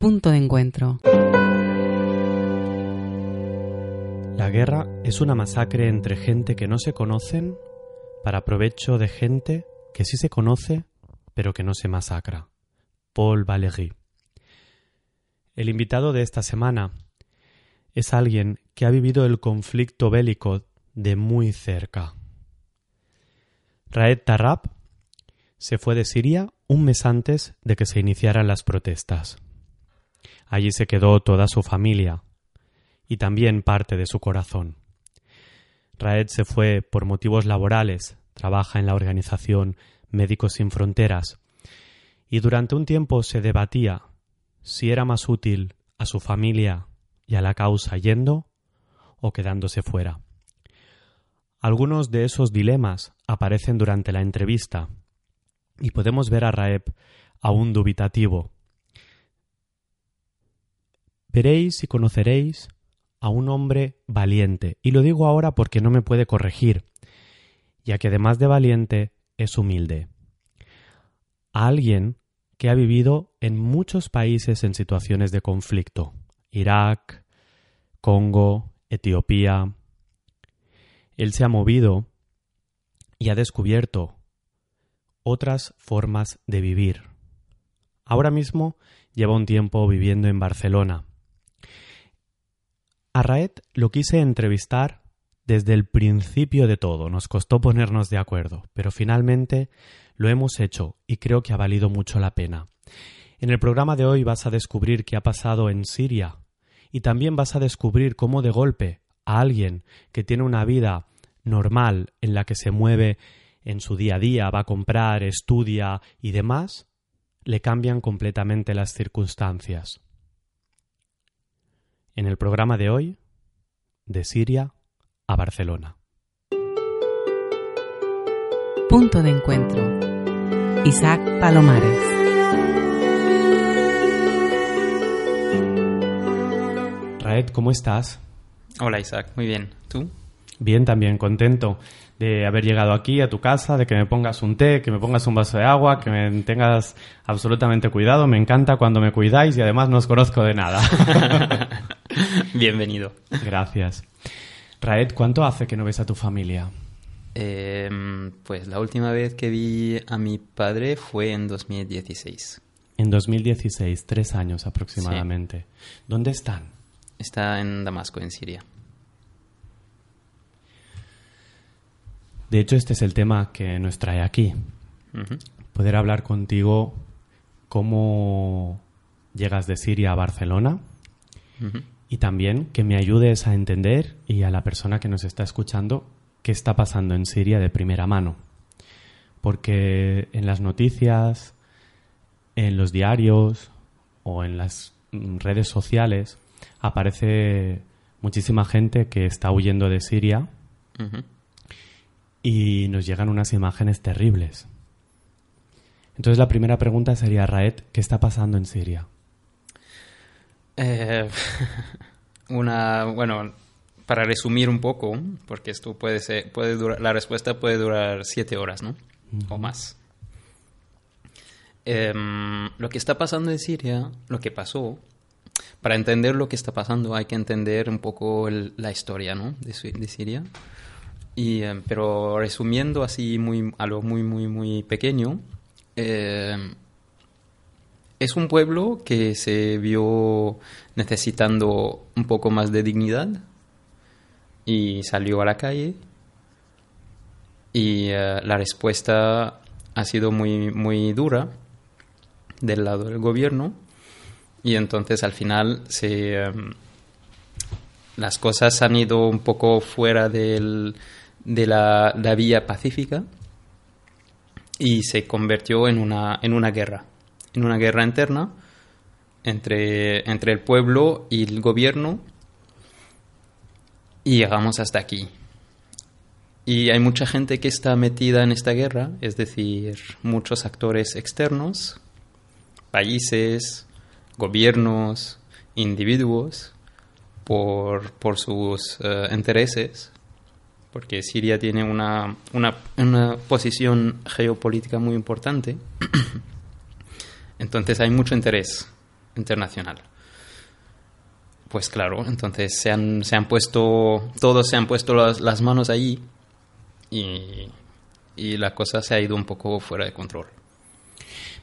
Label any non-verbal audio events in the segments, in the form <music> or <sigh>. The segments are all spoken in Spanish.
Punto de Encuentro. La guerra es una masacre entre gente que no se conocen para provecho de gente que sí se conoce pero que no se masacra. Paul Valéry. El invitado de esta semana es alguien que ha vivido el conflicto bélico de muy cerca. Raed Tarab se fue de Siria un mes antes de que se iniciaran las protestas. Allí se quedó toda su familia y también parte de su corazón. Raed se fue por motivos laborales, trabaja en la organización Médicos Sin Fronteras, y durante un tiempo se debatía si era más útil a su familia y a la causa yendo o quedándose fuera. Algunos de esos dilemas aparecen durante la entrevista y podemos ver a Raed aún dubitativo Veréis y conoceréis a un hombre valiente, y lo digo ahora porque no me puede corregir, ya que además de valiente es humilde. A alguien que ha vivido en muchos países en situaciones de conflicto, Irak, Congo, Etiopía. Él se ha movido y ha descubierto otras formas de vivir. Ahora mismo lleva un tiempo viviendo en Barcelona a Raed lo quise entrevistar desde el principio de todo. Nos costó ponernos de acuerdo, pero finalmente lo hemos hecho y creo que ha valido mucho la pena. En el programa de hoy vas a descubrir qué ha pasado en Siria y también vas a descubrir cómo de golpe a alguien que tiene una vida normal en la que se mueve en su día a día, va a comprar, estudia y demás, le cambian completamente las circunstancias. En el programa de hoy, de Siria a Barcelona. Punto de encuentro. Isaac Palomares. Raed, ¿cómo estás? Hola Isaac, muy bien. ¿Tú? Bien, también contento de haber llegado aquí a tu casa, de que me pongas un té, que me pongas un vaso de agua, que me tengas absolutamente cuidado. Me encanta cuando me cuidáis y además no os conozco de nada. <laughs> Bienvenido. Gracias. Raed, ¿cuánto hace que no ves a tu familia? Em, pues la última vez que vi a mi padre fue en 2016. En 2016, tres años aproximadamente. ¿Dónde están? Está en Damasco, en Siria. De hecho, este es el tema que nos trae aquí. Poder hablar contigo cómo llegas de Siria a Barcelona y también que me ayudes a entender y a la persona que nos está escuchando qué está pasando en Siria de primera mano. Porque en las noticias, en los diarios o en las redes sociales aparece muchísima gente que está huyendo de Siria y nos llegan unas imágenes terribles. Entonces la primera pregunta sería, Raed, ¿qué está pasando en Siria? Eh, <laughs> una, bueno, para resumir un poco, porque esto puede ser, puede durar, la respuesta puede durar siete horas, ¿no? O más. Em, lo que está pasando en Siria, lo que pasó, para entender lo que está pasando hay que entender un poco la historia, ¿no? De, de Siria. Y, em, pero resumiendo así muy, algo muy, muy, muy pequeño, em, es un pueblo que se vio necesitando un poco más de dignidad y salió a la calle. Y eh, la respuesta ha sido muy, muy dura del lado del gobierno. Y entonces al final se, em, las cosas han ido un poco fuera del, de la, la, vía pacífica y se convirtió en una, en una guerra, en una guerra interna entre, entre el pueblo y el gobierno y llegamos hasta aquí. Y hay mucha gente que está metida en esta guerra, es decir, muchos actores externos, países, gobiernos, individuos, por, por sus eh, intereses, porque Siria tiene una, una, una posición geopolítica muy importante. <clears throat> Entonces hay mucho interés internacional. Pues claro, entonces se han, se han puesto, todos se han puesto las, las manos ahí y, y la cosa se ha ido un poco fuera de control.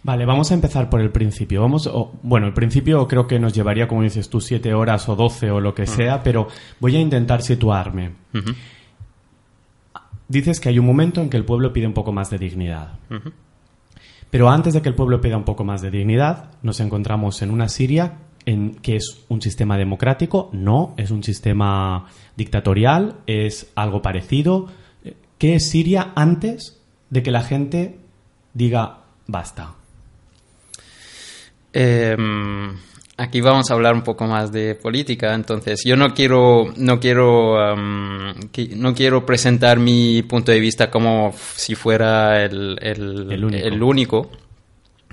Vale, vamos a empezar por el principio. Vamos, o- bueno, el principio creo que nos llevaría, como dices tú, siete horas o doce o lo que sea, pero voy a intentar situarme. Dices que hay un momento en que el pueblo pide un poco más de dignidad. Pero antes de que el pueblo pida un poco más de dignidad, nos encontramos en una Siria en que es un sistema democrático, no, es un sistema dictatorial, es algo parecido. ¿Qué es Siria antes de que la gente diga basta? Eh, aquí vamos a hablar un poco más de política, entonces yo no quiero, no quiero, que- no quiero presentar mi punto de vista como si fuera el, el- El único. el único,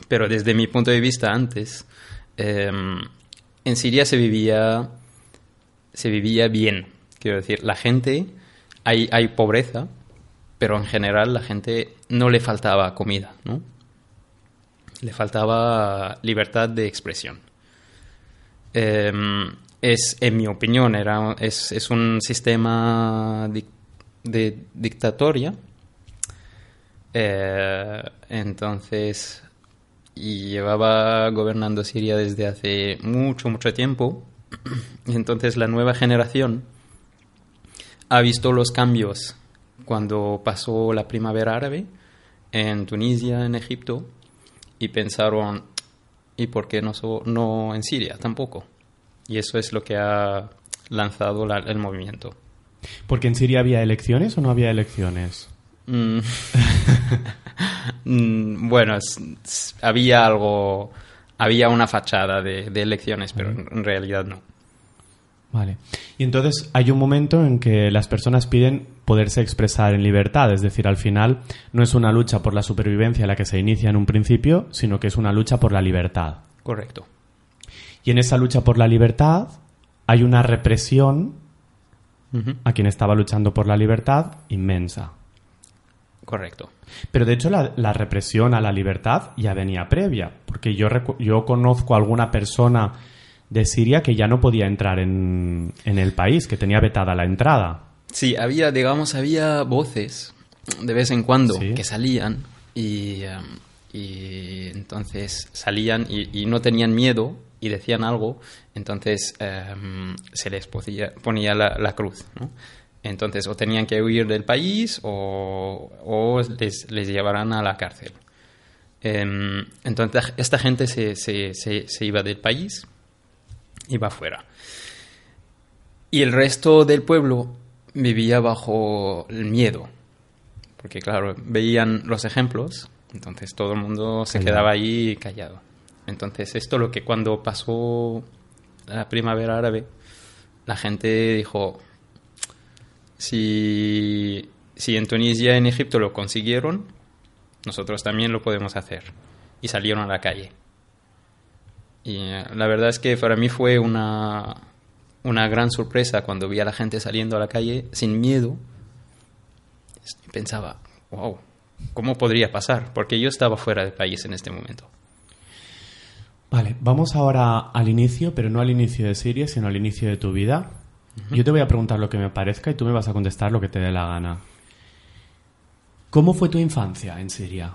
pero desde mi punto de vista antes, em, en Siria se vivía, se vivía bien, quiero decir, la gente, hay, hay pobreza, pero en general la gente no le faltaba comida, ¿no? le faltaba libertad de expresión. Eh, es, en mi opinión, era, es, es un sistema de dictatoria. Eh, entonces, y llevaba gobernando Siria desde hace mucho, mucho tiempo. <clears throat> Y entonces la nueva generación ha visto los cambios cuando pasó la primavera árabe en Tunisia, en Egipto, y pensaron, ¿y por qué no, so- no en Siria tampoco? Y eso es lo que ha lanzado la- el movimiento. Porque en Siria había elecciones o no había elecciones. Mm. <laughs> Mm, bueno, había algo, había una fachada de, de elecciones, pero en, en realidad no. Vale. Y entonces hay un momento en que las personas piden poderse expresar en libertad, es decir, al final no es una lucha por la supervivencia la que se inicia en un principio, sino que es una lucha por la libertad. Correcto. Y en esa lucha por la libertad hay una represión a quien estaba luchando por la libertad inmensa. Correcto. Pero de hecho la, la represión a la libertad ya venía previa, porque yo, yo conozco a alguna persona de Siria que ya no podía entrar en, en el país, que tenía vetada la entrada. Sí, había, digamos, había voces de vez en cuando Sí. que salían y, em, y entonces salían y, y no tenían miedo y decían algo, entonces em, se les ponía, ponía la, la cruz, ¿no? Entonces o tenían que huir del país o, o les, les llevarán a la cárcel. Em, entonces esta gente se, se, se, se iba del país, iba afuera. Y el resto del pueblo vivía bajo el miedo. Porque, claro, veían los ejemplos, entonces todo el mundo se Callado. quedaba ahí callado. Entonces, esto lo que cuando pasó la primavera árabe, la gente dijo: si, si en Tunisia y en Egipto lo consiguieron, nosotros también lo podemos hacer. Y salieron a la calle. Y eh, la verdad es que para mí fue una, una gran sorpresa cuando vi a la gente saliendo a la calle sin miedo. Y pensaba, wow, ¿cómo podría pasar? Porque yo estaba fuera del país en este momento. Vale, vamos ahora al inicio, pero no al inicio de Siria, sino al inicio de tu vida. Yo te voy a preguntar lo que me parezca y tú me vas a contestar lo que te dé la gana. ¿Cómo fue tu infancia en Siria?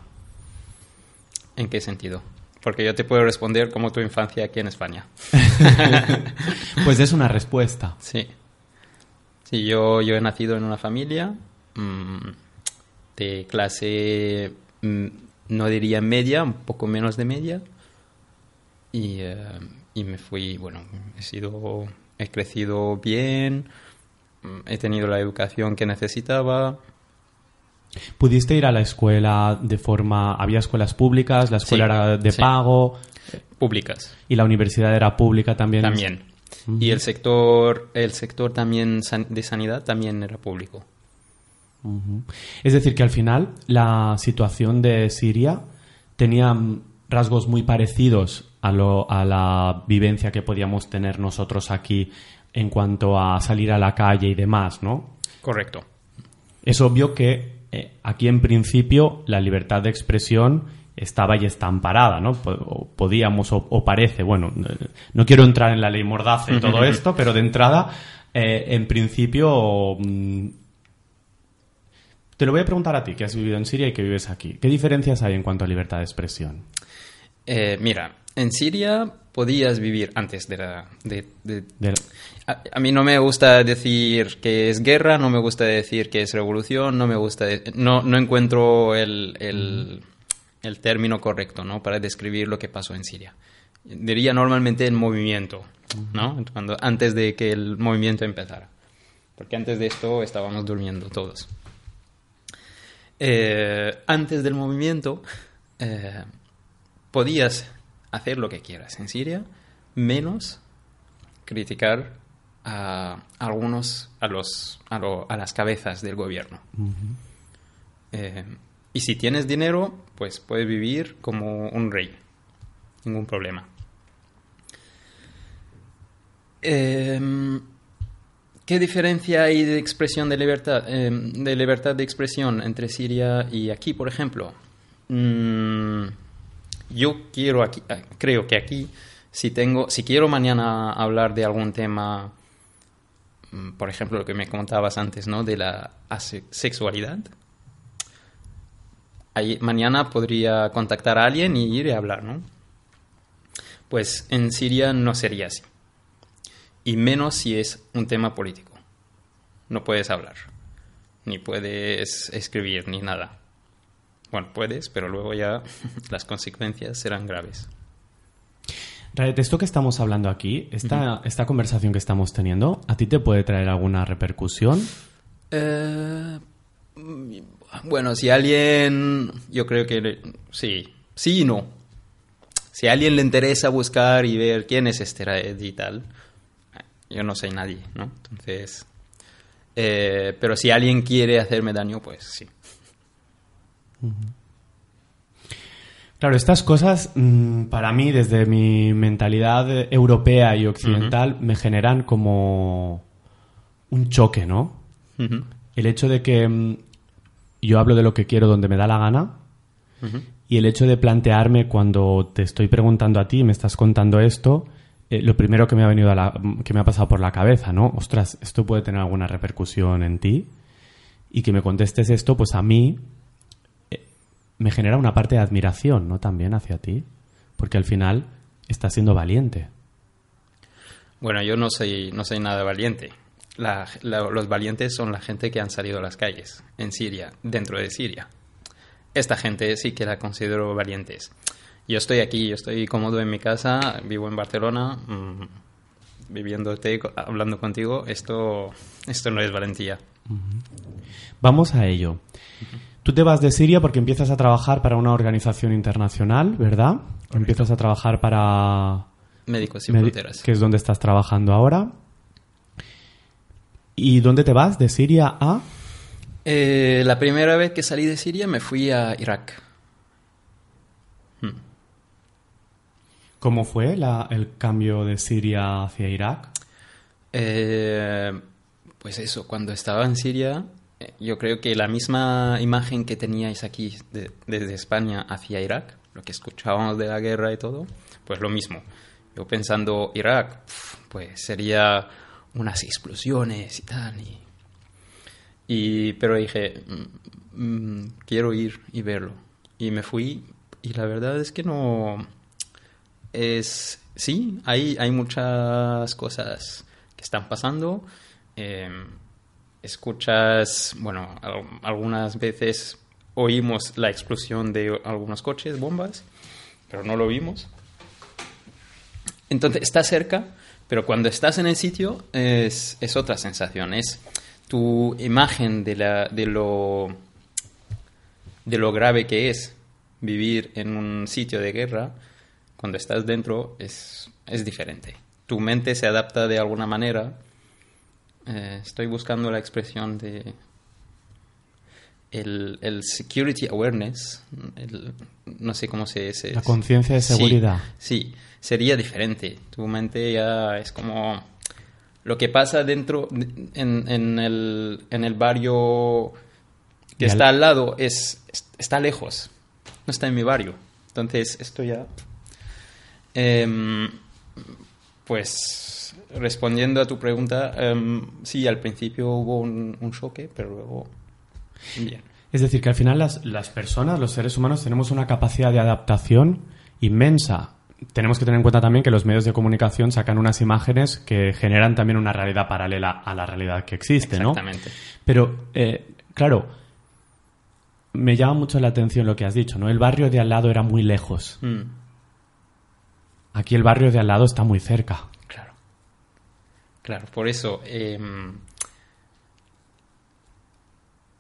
¿En qué sentido? Porque yo te puedo responder como tu infancia aquí en España. <laughs> Pues es una respuesta. Sí. Sí, yo, yo he nacido en una familia mm, de clase, mm, no diría media, un poco menos de media. Y, eh, y me fui, bueno, he sido, he crecido bien, mm, he tenido la educación que necesitaba. ¿Pudiste ir a la escuela de forma... ¿Había escuelas públicas? ¿La escuela Sí, era de sí. pago? públicas. ¿Y la universidad era pública también? También. Y el sector, el sector también de sanidad también era público. Es decir, que al final la situación de Siria tenía rasgos muy parecidos a, lo- a la vivencia que podíamos tener nosotros aquí en cuanto a salir a la calle y demás, ¿no? Correcto. Es obvio que eh, aquí en principio la libertad de expresión estaba y está amparada, ¿no? O podíamos, o, o parece, bueno, eh, no quiero entrar en la ley mordaza y todo <laughs> esto, pero de entrada, eh, en principio, mm, te lo voy a preguntar a ti, que has vivido en Siria y que vives aquí. ¿Qué diferencias hay en cuanto a libertad de expresión? Eh, mira, en Siria podías vivir antes de la... de- de- De- A, mí no me gusta decir que es guerra, no me gusta decir que es revolución, no me gusta... no, no encuentro el, el, el término correcto, ¿no? Para describir lo que pasó en Siria. Diría normalmente el movimiento, ¿no? Cuando, antes de que el movimiento empezara. Porque antes de esto estábamos durmiendo todos. Eh, antes del movimiento eh, podías hacer lo que quieras en Siria, menos criticar a algunos, a, los, a, lo- a las cabezas del gobierno. Eh, y si tienes dinero, pues puedes vivir como un rey. Ningún problema. Em, ¿Qué diferencia hay de expresión de libertad, em, de libertad de expresión entre Siria y aquí, por ejemplo? Mm, yo quiero aquí, ah, creo que aquí, si tengo, si quiero mañana hablar de algún tema, por ejemplo, lo que me contabas antes, ¿no? De la asexualidad. Ahí, mañana podría contactar a alguien y ir a hablar, ¿no? Pues en Siria no sería así. Y menos si es un tema político. No puedes hablar. Ni puedes escribir, ni nada. Bueno, puedes, pero luego ya <laughs> las consecuencias serán graves. Raed, esto que estamos hablando aquí, esta, esta conversación que estamos teniendo, ¿a ti te puede traer alguna repercusión? Eh, mm, bueno, si alguien, yo creo que sí, sí y no. Si a alguien le interesa buscar y ver quién es este Raed y tal, yo no soy nadie, ¿no? Entonces, eh, pero si alguien quiere hacerme daño, pues sí. Claro, estas cosas mm, para mí desde mi mentalidad europea y occidental me generan como un choque, ¿no? El hecho de que mm, yo hablo de lo que quiero donde me da la gana y el hecho de plantearme cuando te estoy preguntando a ti y me estás contando esto, eh, lo primero que me ha venido a la, que me ha pasado por la cabeza, ¿no? Ostras, esto puede tener alguna repercusión en ti y que me contestes esto, pues a mí me genera una parte de admiración, ¿no? También hacia ti, porque al final estás siendo valiente. Bueno, yo no soy, no soy nada valiente. La- la- los valientes son la gente que han salido a las calles en Siria, dentro de Siria. Esta gente sí que la considero valientes. Yo estoy aquí, yo estoy cómodo en mi casa, vivo en Barcelona, mm, viviéndote, hablando contigo. Esto, esto no es valentía. Vamos a ello. Tú te vas de Siria porque empiezas a trabajar para una organización internacional, ¿verdad? Empiezas a trabajar para Médicos Sin Medi- Fronteras. que es donde estás trabajando ahora. ¿Y dónde te vas? ¿De Siria a? Eh, la primera vez que salí de Siria me fui a Irak. ¿Cómo fue la- el cambio de Siria hacia Irak? Eh, pues eso, cuando estaba en Siria, yo creo que la misma imagen que teníais aquí de- desde España hacia Irak, lo que escuchábamos de la guerra y todo, pues lo mismo. Yo pensando Irak, pues sería unas explosiones y tal. Y, y- pero dije, mm, mm, quiero ir y verlo. Y me fui y la verdad es que no es sí hay hay muchas cosas que están pasando eh, escuchas bueno al- algunas veces oímos la explosión de algunos coches bombas pero no lo vimos entonces está cerca pero cuando estás en el sitio es, es otra sensación es tu imagen de la de lo de lo grave que es vivir en un sitio de guerra Cuando estás dentro es, es diferente. Tu mente se adapta de alguna manera. Eh, estoy buscando la expresión de el, el security awareness, el- no sé cómo se dice. La conciencia de seguridad. Sí, sería diferente. Tu mente ya es como lo que pasa dentro en, en el, en el barrio que Y está al lado es, es- está lejos, no está en mi barrio. Entonces, esto ya... Em, pues respondiendo a tu pregunta, em, sí, al principio hubo un, un choque, pero luego... Bien. Es decir, que al final las, las personas, los seres humanos, tenemos una capacidad de adaptación inmensa. Tenemos que tener en cuenta también que los medios de comunicación sacan unas imágenes que generan también una realidad paralela a la realidad que existe, ¿no? Exactamente. Pero, eh, claro, me llama mucho la atención lo que has dicho, ¿no? El barrio de al lado era muy lejos. Mm, Aquí el barrio de al lado está muy cerca. Claro. Por eso... em,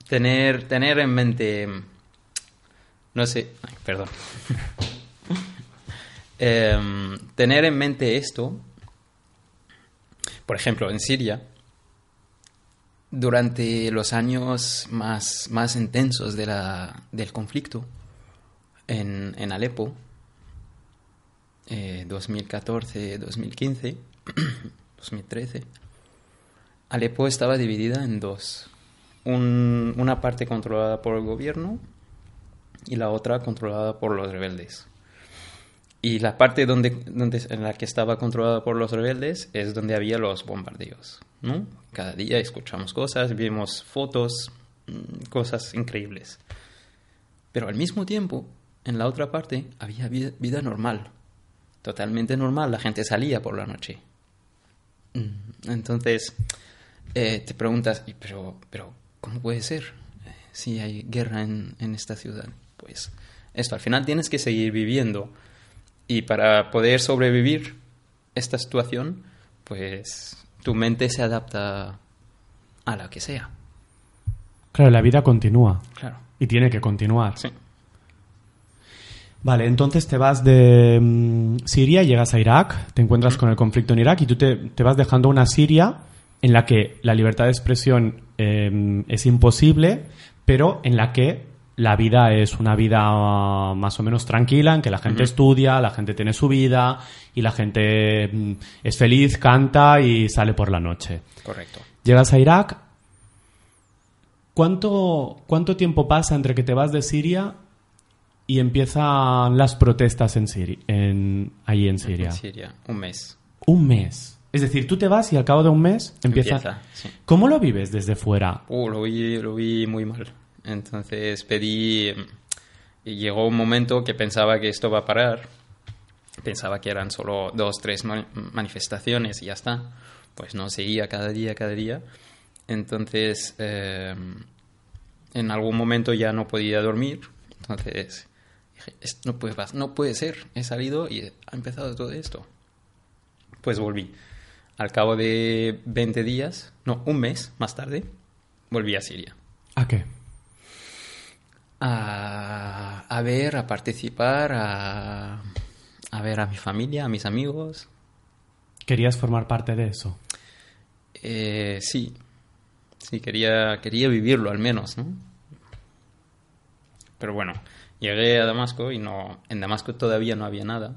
tener, tener en mente... em, No sé... perdón. <laughs> Em, tener en mente esto... Por ejemplo, en Siria, durante los años más, más intensos de la, del conflicto, en, en Alepo, eh, 2014, 2015, <clears throat> 2013, Alepo estaba dividida en dos. Un- una parte controlada por el gobierno y la otra controlada por los rebeldes. Y la parte donde, en la que estaba controlada por los rebeldes es donde había los bombardeos. ¿no? Cada día escuchamos cosas, vimos fotos, mm, cosas increíbles. Pero al mismo tiempo, en la otra parte había vida normal, totalmente normal. La gente salía por la noche. Entonces, eh, te preguntas, "Y pero, pero, ¿cómo puede ser eh, si hay guerra en, en esta ciudad? Pues esto, al final tienes que seguir viviendo. Y para poder sobrevivir esta situación, pues tu mente se adapta a la que sea. Claro, la vida continúa Claro. y tiene que continuar. Sí. Vale, entonces te vas de mm, Siria, llegas a Irak, te encuentras con el conflicto en Irak y tú te, te vas dejando una Siria en la que la libertad de expresión eh, es imposible, pero en la que la vida es una vida ah, más o menos tranquila, en que la gente estudia, la gente tiene su vida y la gente mm, es feliz, canta y sale por la noche. Correcto. Llegas a Irak. ¿Cuánto, ¿Cuánto tiempo pasa entre que te vas de Siria y empiezan las protestas en Siria, en, allí en Siria? En Siria, un mes. Un mes. Es decir, tú te vas y al cabo de un mes empieza. Empieza, sí. ¿Cómo lo vives desde fuera? Uh, lo vi, lo vi muy mal. Entonces pedí... Y llegó un momento que pensaba que esto va a parar. Pensaba que eran solo dos, tres ma- manifestaciones y ya está. Pues no, seguía cada día, cada día. Entonces, eh, en algún momento ya no podía dormir. Entonces, dije, "Es- no puede, no puede ser. He salido y ha empezado todo esto. Pues volví. Al cabo de 20 días, no, un mes más tarde, volví a Siria. ¿A qué? A, a ver, a participar, a, a ver a mi familia, a mis amigos. ¿Querías formar parte de eso? Eh, sí, sí, quería, quería vivirlo al menos, ¿no? Pero bueno, llegué a Damasco y no, en Damasco todavía no había nada.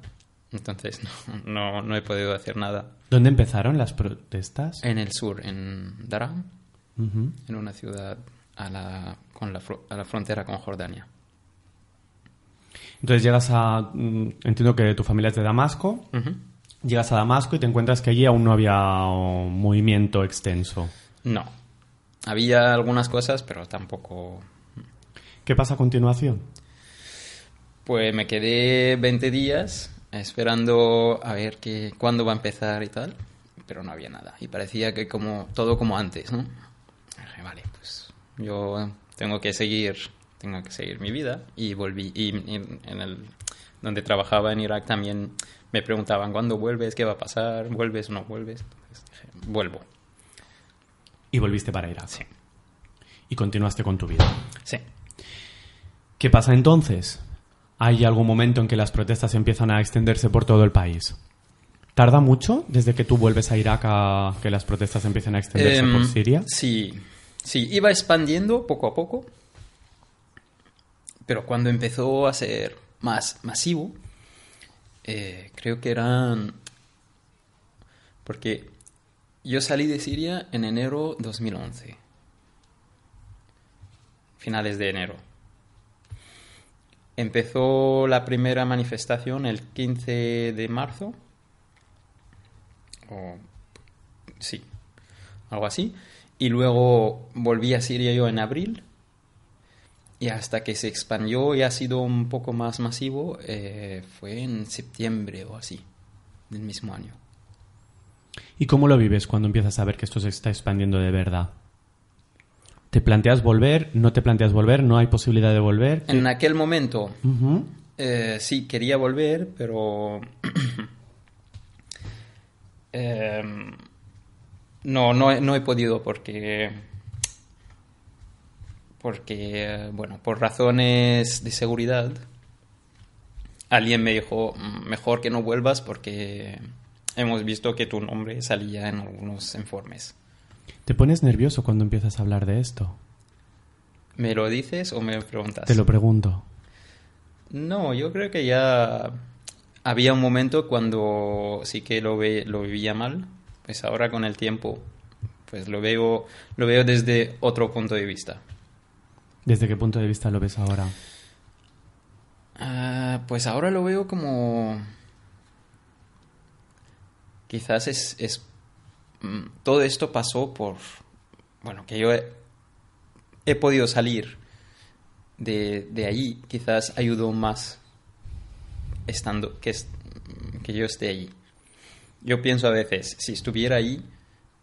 Entonces <laughs> no, no, no he podido hacer nada. ¿Dónde empezaron las protestas? En el sur, en Daraa, Ujú. en una ciudad a la, con la, a la frontera con Jordania. Entonces llegas a... mm, Entiendo que tu familia es de Damasco. Ujú. Llegas a Damasco y te encuentras que allí aún no había un movimiento extenso. No. Había algunas cosas, pero tampoco... ¿Qué pasa a continuación? Pues me quedé 20 días esperando a ver que, cuándo va a empezar y tal, pero no había nada. Y parecía que como todo como antes, ¿no? Dije, vale, pues yo tengo que seguir, tengo que seguir mi vida y volví. Y en, en el donde trabajaba en Irak también me preguntaban cuándo vuelves, qué va a pasar, vuelves o no vuelves. Entonces dije, vuelvo. Y volviste para Irak. Sí, Y continuaste con tu vida. sí. ¿Qué pasa entonces? Hay algún momento en que las protestas empiezan a extenderse por todo el país. ¿Tarda mucho desde que tú vuelves a Irak a que las protestas empiecen a extenderse por Em, Siria? Sí, sí, iba expandiendo poco a poco, pero cuando empezó a ser más masivo, eh, creo que eran... Porque yo salí de Siria en enero 2011, finales de enero. Empezó la primera manifestación el 15 de marzo, o sí, algo así. Y luego volví a Siria yo en abril. Y hasta que se expandió y ha sido un poco más masivo, eh, fue en septiembre o así, del mismo año. ¿Y cómo lo vives cuando empiezas a ver que esto se está expandiendo de verdad? ¿Te planteas volver? ¿No te planteas volver? ¿No hay posibilidad de volver? En aquel momento, eh, sí, quería volver, pero... em, <clears throat> no, no, no he podido porque... Porque, eh, bueno, por razones de seguridad, alguien me dijo, "Mm, mejor que no vuelvas porque hemos visto que tu nombre salía en algunos informes. ¿Te pones nervioso cuando empiezas a hablar de esto? ¿Me lo dices o me preguntas? Te lo pregunto. No, yo creo que ya había un momento cuando sí que lo, ve, lo vivía mal, pues ahora con el tiempo pues lo veo, lo veo desde otro punto de vista. ¿Desde qué punto de vista lo ves ahora? Ah, pues ahora lo veo como... Quizás es... es todo esto pasó por... Bueno, que yo he, he podido salir de, de ahí. Quizás ayudó más estando... Que, que yo esté ahí. Yo pienso a veces, si estuviera ahí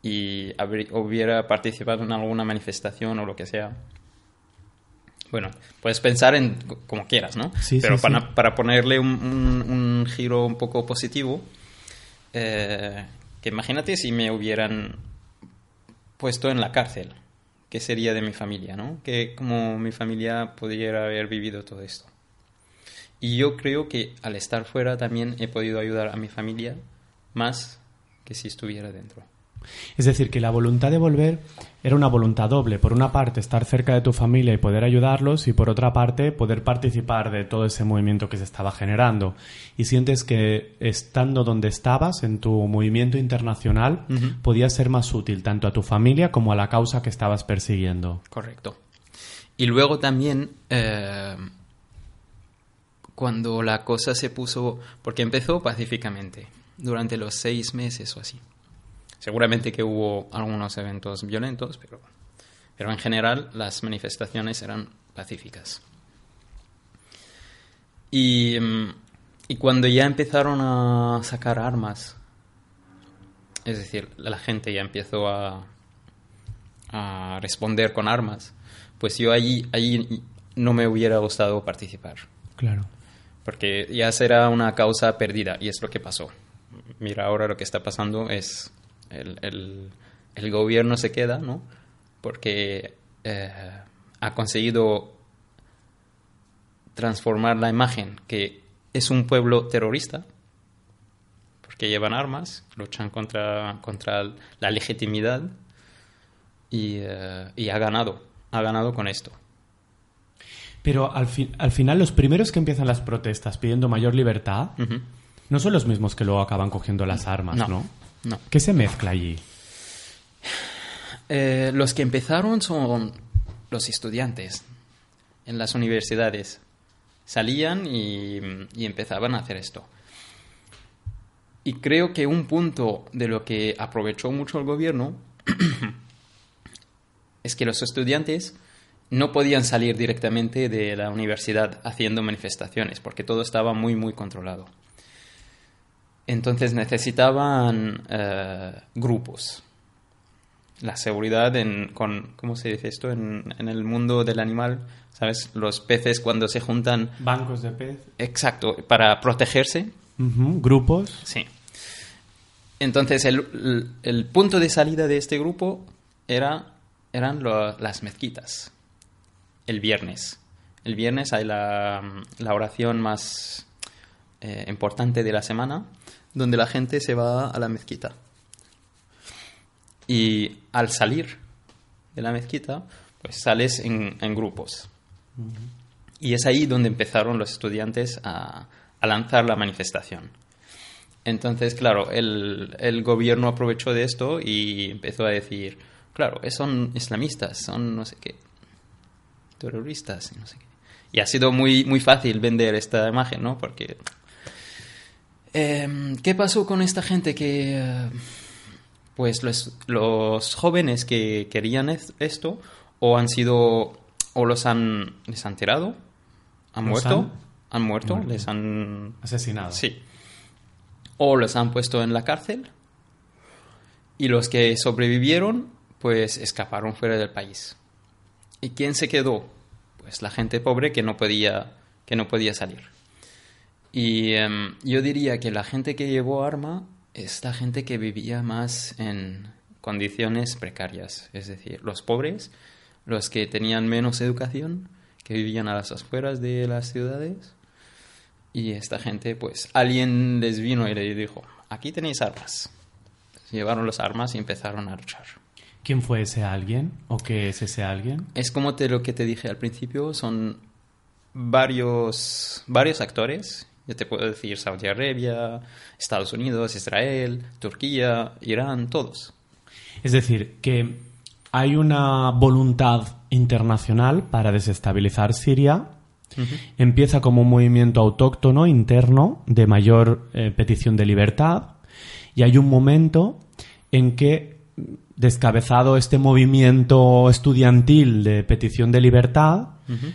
y hubiera participado en alguna manifestación o lo que sea, bueno, puedes pensar en como quieras, ¿no? Sí, Pero sí, para, sí. para ponerle un, un- un giro un poco positivo, eh, imagínate si me hubieran puesto en la cárcel, ¿qué sería de mi familia, no? Que como mi familia pudiera haber vivido todo esto. Y yo creo que al estar fuera también he podido ayudar a mi familia más que si estuviera dentro. Es decir, que la voluntad de volver era una voluntad doble. Por una parte, estar cerca de tu familia y poder ayudarlos, y por otra parte, poder participar de todo ese movimiento que se estaba generando. Y sientes que estando donde estabas, en tu movimiento internacional, Ujú. podías ser más útil tanto a tu familia como a la causa que estabas persiguiendo. Correcto. Y luego también, eh, cuando la cosa se puso, porque empezó pacíficamente, durante los seis meses o así. Seguramente que hubo algunos eventos violentos, pero, pero en general las manifestaciones eran pacíficas. Y, mm, y cuando ya empezaron a sacar armas, es decir, la gente ya empezó a, a responder con armas, pues yo allí, allí no me hubiera gustado participar, Claro. porque ya será una causa perdida y es lo que pasó. Mira, ahora lo que está pasando es el, el- el gobierno se queda, ¿no? Porque eh, ha conseguido transformar la imagen que es un pueblo terrorista, porque llevan armas, luchan contra, contra la legitimidad y, eh, y ha ganado, ha ganado con esto. Pero al, fin- al final, los primeros que empiezan las protestas pidiendo mayor libertad no son los mismos que luego acaban cogiendo las armas, No, ¿no? No. ¿Qué se mezcla allí? Eh, los que empezaron son los estudiantes en las universidades. Salían y, y empezaban a hacer esto. Y creo que un punto de lo que aprovechó mucho el gobierno <clears throat> es que los estudiantes no podían salir directamente de la universidad haciendo manifestaciones porque todo estaba muy, muy controlado. Entonces necesitaban eh, grupos. La seguridad en, con, ¿cómo se dice esto? En, en el mundo del animal, ¿sabes? Los peces cuando se juntan, Bancos de pez. exacto, para protegerse, Grupos. Sí. Entonces, el, el- el punto de salida de este grupo era, eran lo- las mezquitas, el viernes. el viernes hay la, la oración más eh, importante de la semana, donde la gente se va a la mezquita. Y al salir de la mezquita, pues sales en, en grupos. Y es ahí donde empezaron los estudiantes a, a lanzar la manifestación. Entonces, claro, el, el, gobierno aprovechó de esto y empezó a decir, claro, son islamistas, son no sé qué, terroristas, no sé qué. Y ha sido muy, muy fácil vender esta imagen, ¿no? Porque... Eh, ¿Qué pasó con esta gente que... Eh, pues los, los, jóvenes que querían esto o han sido... o los han... les han tirado, han muerto, han, han muerto, muerto, les han... Asesinado. Sí. O los han puesto en la cárcel y los que sobrevivieron pues escaparon fuera del país. ¿Y quién se quedó? Pues la gente pobre que no podía, que no podía salir. Y um, yo diría que la gente que llevó arma es la gente que vivía más en condiciones precarias, es decir, los pobres, los que tenían menos educación, que vivían a las afueras de las ciudades. Y esta gente, pues alguien les vino y le dijo, aquí tenéis armas. Llevaron las armas y empezaron a luchar. ¿Quién fue ese alguien o qué es ese alguien? Es como te, lo que te dije al principio, son varios, varios actores. Yo te puedo decir Saudi Arabia, Estados Unidos, Israel, Turquía, Irán, todos. Es decir, que hay una voluntad internacional para desestabilizar Siria. Uh -huh. Empieza como un movimiento autóctono interno de mayor eh, petición de libertad y hay un momento en que descabezado este movimiento estudiantil de petición de libertad, uh -huh.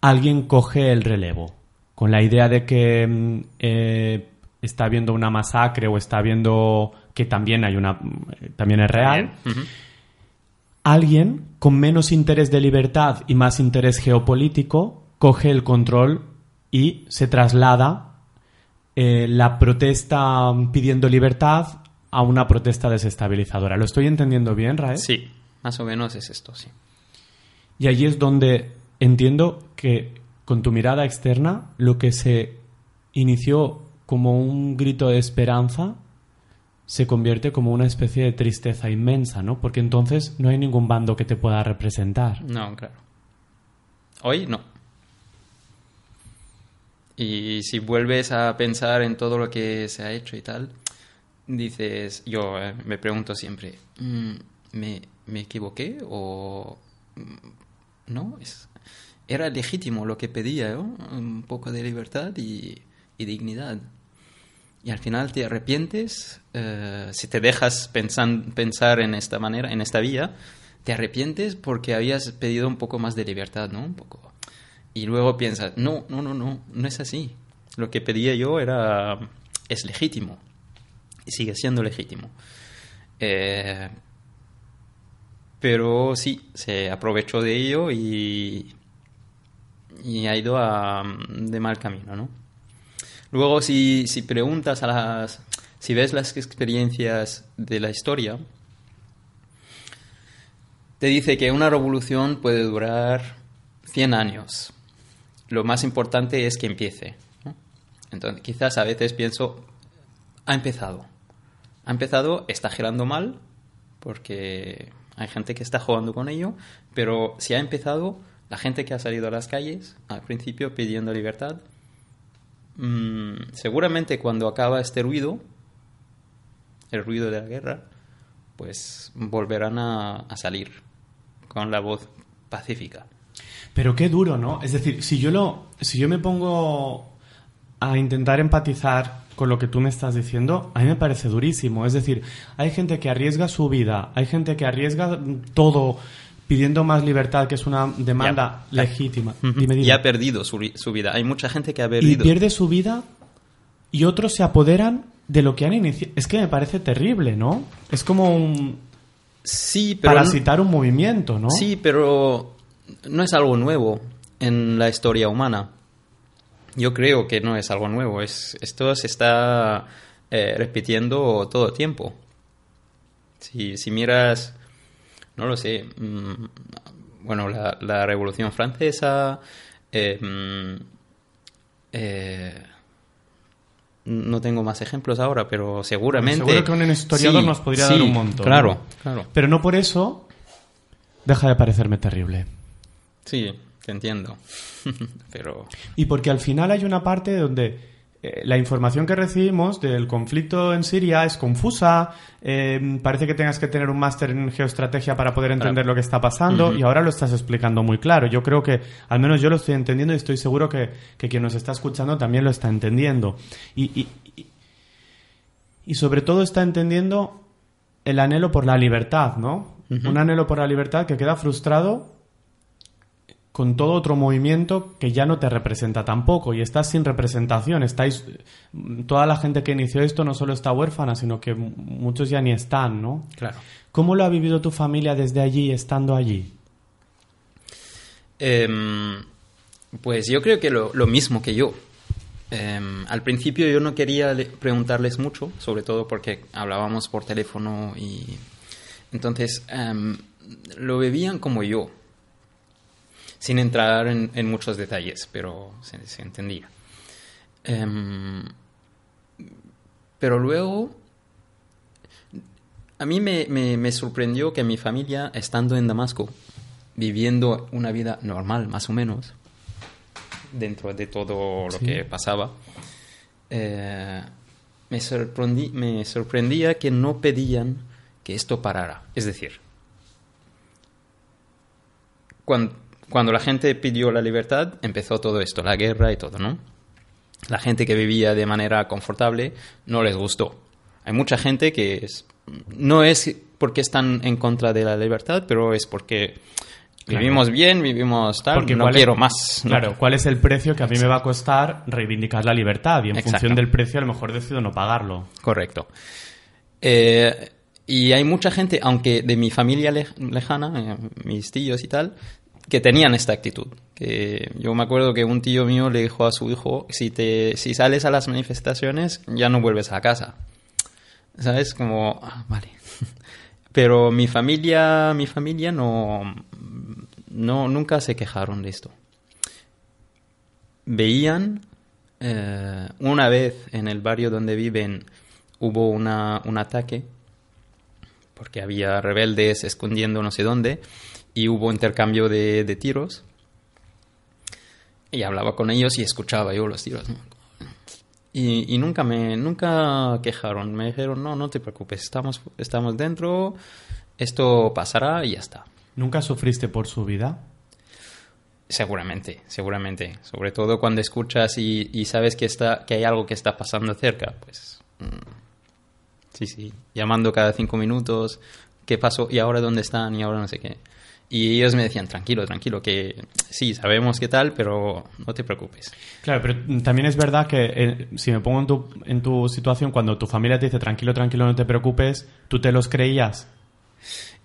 alguien coge el relevo, con la idea de que eh, está habiendo una masacre o está viendo que también hay una también es real. Uh -huh. Alguien con menos interés de libertad y más interés geopolítico coge el control y se traslada eh, la protesta pidiendo libertad a una protesta desestabilizadora. ¿Lo estoy entendiendo bien, Rae? Sí, más o menos es esto, sí. Y allí es donde entiendo que con tu mirada externa lo que se inició como un grito de esperanza se convierte como una especie de tristeza inmensa, ¿no? Porque entonces no hay ningún bando que te pueda representar. No, claro. Hoy no. Y si vuelves a pensar en todo lo que se ha hecho y tal, dices, yo eh, me pregunto siempre, mm, ¿me, ¿me, equivoqué o mm, no? Es, era legítimo lo que pedía, ¿no? un poco de libertad y, dignidad. Y al final te arrepientes, eh, si te dejas pensan, pensar en esta manera, en esta vía, te arrepientes porque habías pedido un poco más de libertad, ¿no? Un poco. Y luego piensas, no, no, no, no, no es así. Lo que pedía yo era, es legítimo y sigue siendo legítimo. Eh, pero sí, se aprovechó de ello y, y ha ido a, de mal camino, ¿no? Luego, si, si preguntas a las... Si ves las experiencias de la historia, te dice que una revolución puede durar 100 años. Lo más importante es que empiece. ¿no? Entonces, quizás a veces pienso, ha empezado ha empezado, está girando mal, porque hay gente que está jugando con ello, pero si ha empezado, la gente que ha salido a las calles al principio pidiendo libertad, mmm, seguramente cuando acaba este ruido, el ruido de la guerra, pues volverán a, a salir con la voz pacífica. Pero qué duro, ¿no? Es decir, si yo lo, si yo me pongo a intentar empatizar con lo que tú me estás diciendo, a mí me parece durísimo. Es decir, hay gente que arriesga su vida, hay gente que arriesga todo pidiendo más libertad, que es una demanda ya, legítima. Ya, dime, dime. Y ha perdido su, su, vida. Hay mucha gente que ha perdido. Y pierde su vida y otros se apoderan de lo que han iniciado. Es que me parece terrible, ¿no? Es como un... Sí, pero... Parasitar un movimiento, ¿no? Sí, pero no es algo nuevo en la historia humana. Yo creo que no es algo nuevo, es, esto se está eh, repitiendo todo el tiempo. Si, si, miras, no lo sé, mmm, bueno, la, la, Revolución Francesa, Eh, mm, eh, no tengo más ejemplos ahora, pero seguramente. Seguro que un historiador Sí, nos podría sí, dar un montón. Claro, ¿no? claro. Pero no por eso deja de parecerme terrible. Sí, te entiendo. <laughs> pero. Y porque al final hay una parte donde la información que recibimos del conflicto en Siria es confusa, eh, parece que tengas que tener un máster en geoestrategia para poder entender lo que está pasando y ahora lo estás explicando muy claro. Yo creo que al menos yo lo estoy entendiendo y estoy seguro que, que quien nos está escuchando también lo está entendiendo. Y, y- y- y sobre todo está entendiendo el anhelo por la libertad, ¿no? Un anhelo por la libertad que queda frustrado con todo otro movimiento que ya no te representa tampoco y estás sin representación. Estáis toda la gente que inició esto no solo está huérfana, sino que muchos ya ni están, ¿no? Claro. ¿Cómo lo ha vivido tu familia desde allí, estando allí? Em, pues yo creo que lo, lo mismo que yo. Em, al principio yo no quería le- preguntarles mucho, sobre todo porque hablábamos por teléfono y entonces em, lo bebían como yo, sin entrar en, en muchos detalles, pero se, se entendía. Em, pero luego a mí me, me- me sorprendió que mi familia, estando en Damasco, viviendo una vida normal, más o menos, dentro de todo lo Sí. que pasaba, eh, me, sorprendí- me sorprendía que no pedían que esto parara. Es decir, cuando, cuando la gente pidió la libertad, empezó todo esto, la guerra y todo, ¿no? La gente que vivía de manera confortable no les gustó. Hay mucha gente que es, no es porque están en contra de la libertad, pero es porque Claro. vivimos bien, vivimos tal, no ¿cuál es- quiero más. ¿no? Claro, ¿cuál es el precio que a mí me va a costar reivindicar la libertad? Y en Exacto. función del precio a lo mejor decido no pagarlo. Correcto. Eh, y hay mucha gente, aunque de mi familia le- lejana, eh, mis tíos y tal, que tenían esta actitud. Que yo me acuerdo que un tío mío le dijo a su hijo, si, te, si sales a las manifestaciones, ya no vuelves a casa. ¿Sabes? Como, ah, vale. <laughs> Pero mi familia, mi familia no, no, nunca se quejaron de esto. Veían, eh, una vez en el barrio donde viven hubo una, un ataque, porque había rebeldes escondiendo no sé dónde, y hubo intercambio de, de tiros. Y hablaba con ellos y escuchaba yo los tiros. ¿no? Y, y nunca me nunca quejaron. Me dijeron, no, no te preocupes, estamos, estamos dentro, esto pasará y ya está. ¿Nunca sufriste por su vida? Seguramente, seguramente. Sobre todo cuando escuchas y, y sabes que, está, que hay algo que está pasando cerca, pues... mm, sí, sí. Llamando cada cinco minutos, ¿qué pasó? ¿Y ahora dónde están? ¿Y ahora no sé qué? Y ellos me decían, tranquilo, tranquilo, que sí, sabemos qué tal, pero no te preocupes. Claro, pero también es verdad que eh, si me pongo en tu, en tu situación, cuando tu familia te dice tranquilo, tranquilo, no te preocupes, ¿tú te los creías?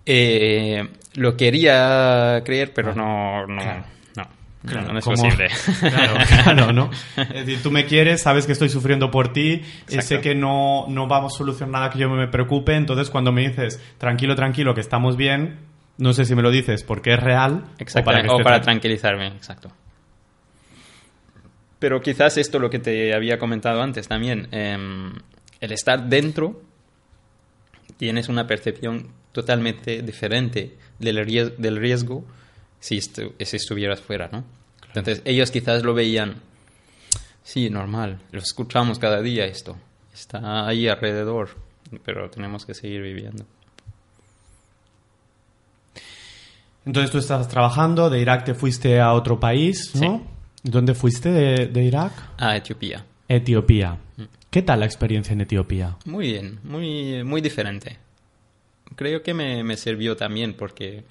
Eh, lo quería creer, pero no, no, Claro. no, Claro, no, no es como- posible. <laughs> Claro, claro, ¿no? Es decir, tú me quieres, sabes que estoy sufriendo por ti, eh, sé Exacto. que no, no vamos a solucionar nada que yo me preocupe, entonces cuando me dices tranquilo, tranquilo, que estamos bien, no sé si me lo dices porque es real Exacto, o para que o esté para tran- tranquilizarme, exacto. Pero quizás esto lo que te había comentado antes también, em, el estar dentro tienes una percepción totalmente diferente del, ries- del riesgo si, estu- si estuvieras fuera, ¿no? Entonces ellos quizás lo veían, sí, normal, lo escuchamos cada día esto, está ahí alrededor, pero tenemos que seguir viviendo. Entonces tú estabas trabajando, de Irak te fuiste a otro país, ¿no? ¿Dónde fuiste de, de Irak? A Etiopía. Etiopía. ¿Qué tal la experiencia en Etiopía? Muy bien, muy, muy diferente. Creo que me, me sirvió también porque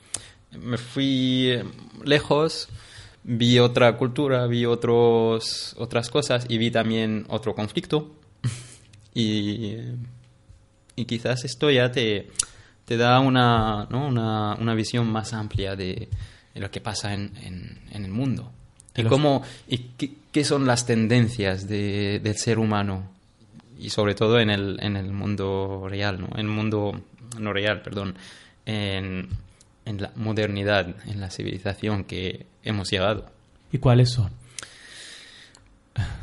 me fui eh, lejos, vi otra cultura, vi otros, otras cosas y vi también otro conflicto. <laughs> y, y quizás esto ya te, te da una, ¿no? una, una visión más amplia de, de lo que pasa en, en, en el mundo. Y los- cómo, y qué, qué son las tendencias de- del ser humano y sobre todo en el, en el mundo real, ¿no? En el mundo no real, perdón, en, en la modernidad, en la civilización que hemos llegado. ¿Y cuáles son?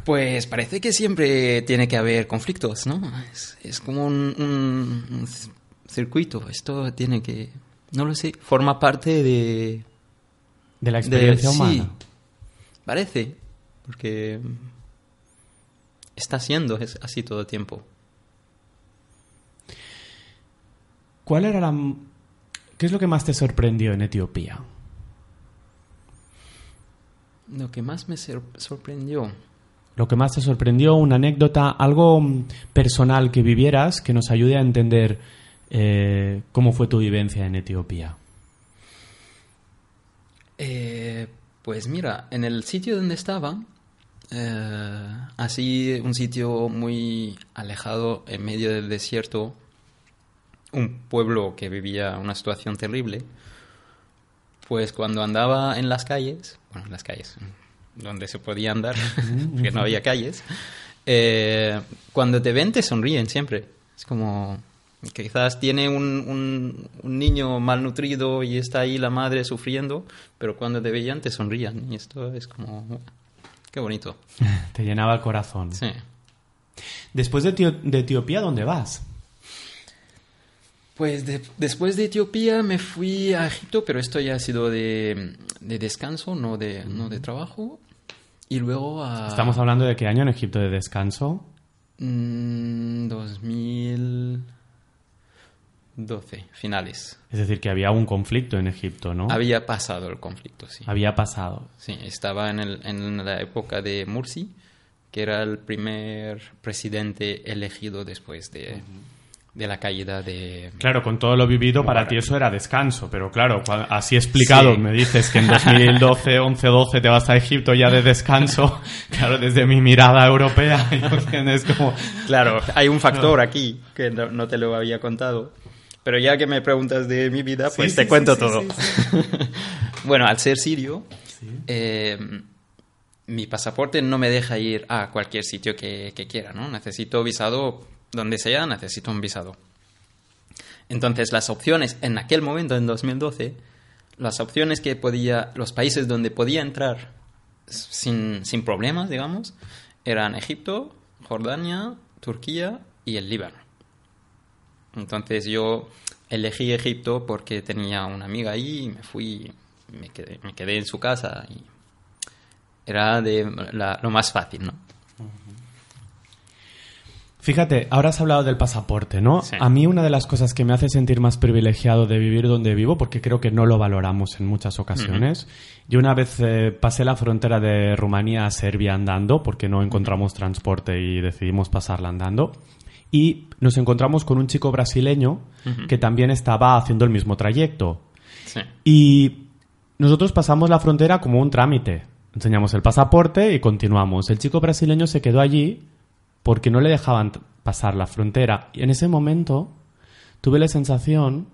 Pues parece que siempre tiene que haber conflictos, ¿no? Es, es como un, circuito. Esto tiene que, no lo sé, forma parte de... De la de- experiencia sí, humana. parece, porque está siendo así todo el tiempo. ¿Cuál era la... ¿Qué es lo que más te sorprendió en Etiopía? Lo que más me sor- sorprendió... Lo que más te sorprendió, una anécdota, algo mm, personal que vivieras que nos ayude a entender eh, cómo fue tu vivencia en Etiopía. Eh, pues mira, en el sitio donde estaba, eh, así un sitio muy alejado en medio del desierto, un pueblo que vivía una situación terrible, pues cuando andaba en las calles, bueno, en las calles, donde se podía andar, <laughs> porque no había calles, eh, cuando te ven te sonríen siempre. Es como, quizás tiene un, un- un niño malnutrido y está ahí la madre sufriendo, pero cuando te veían te sonrían. Y esto es como, qué bonito. <laughs> Te llenaba el corazón. Sí. Después de, de Etiopía, ¿dónde vas? Pues de- después de Etiopía me fui a Egipto, pero esto ya ha sido de, de descanso, no de, no de trabajo. Y luego a... Estamos hablando de qué año en Egipto de descanso. Mm, 2012, finales. Es decir, que había un conflicto en Egipto, ¿no? Había pasado el conflicto, sí. Había pasado. Sí, estaba en, el- en la época de Mursi, que era el primer presidente elegido después de, de la caída de... Claro, con todo lo vivido, para ti eso era descanso, pero claro, así explicado, Sí. me dices que en 2012, 11, 12 te vas a Egipto ya de descanso, <laughs> claro, desde mi mirada europea, <laughs> ¿entiendes? Como, Claro, hay un factor aquí que no, no te lo había contado. Pero ya que me preguntas de mi vida, pues Sí, te sí, cuento sí, todo. <laughs> bueno, al ser sirio, eh, mi pasaporte no me deja ir a cualquier sitio que, que quiera, ¿no? Necesito visado donde sea, necesito un visado. Entonces, las opciones en aquel momento, en 2012, las opciones que podía, los países donde podía entrar sin, sin problemas, digamos, eran Egipto, Jordania, Turquía y el Líbano. Entonces yo elegí Egipto porque tenía una amiga ahí y me fui, me quedé, me quedé en su casa y era de la- lo más fácil, ¿no? Fíjate, ahora has hablado del pasaporte, ¿no? Sí. A mí una de las cosas que me hace sentir más privilegiado de vivir donde vivo, porque creo que no lo valoramos en muchas ocasiones, yo una vez eh, pasé la frontera de Rumanía a Serbia andando, porque no encontramos transporte y decidimos pasarla andando, y nos encontramos con un chico brasileño que también estaba haciendo el mismo trayecto. Sí. Y nosotros pasamos la frontera como un trámite. Enseñamos el pasaporte y continuamos. El chico brasileño se quedó allí porque no le dejaban pasar la frontera. Y en ese momento tuve la sensación,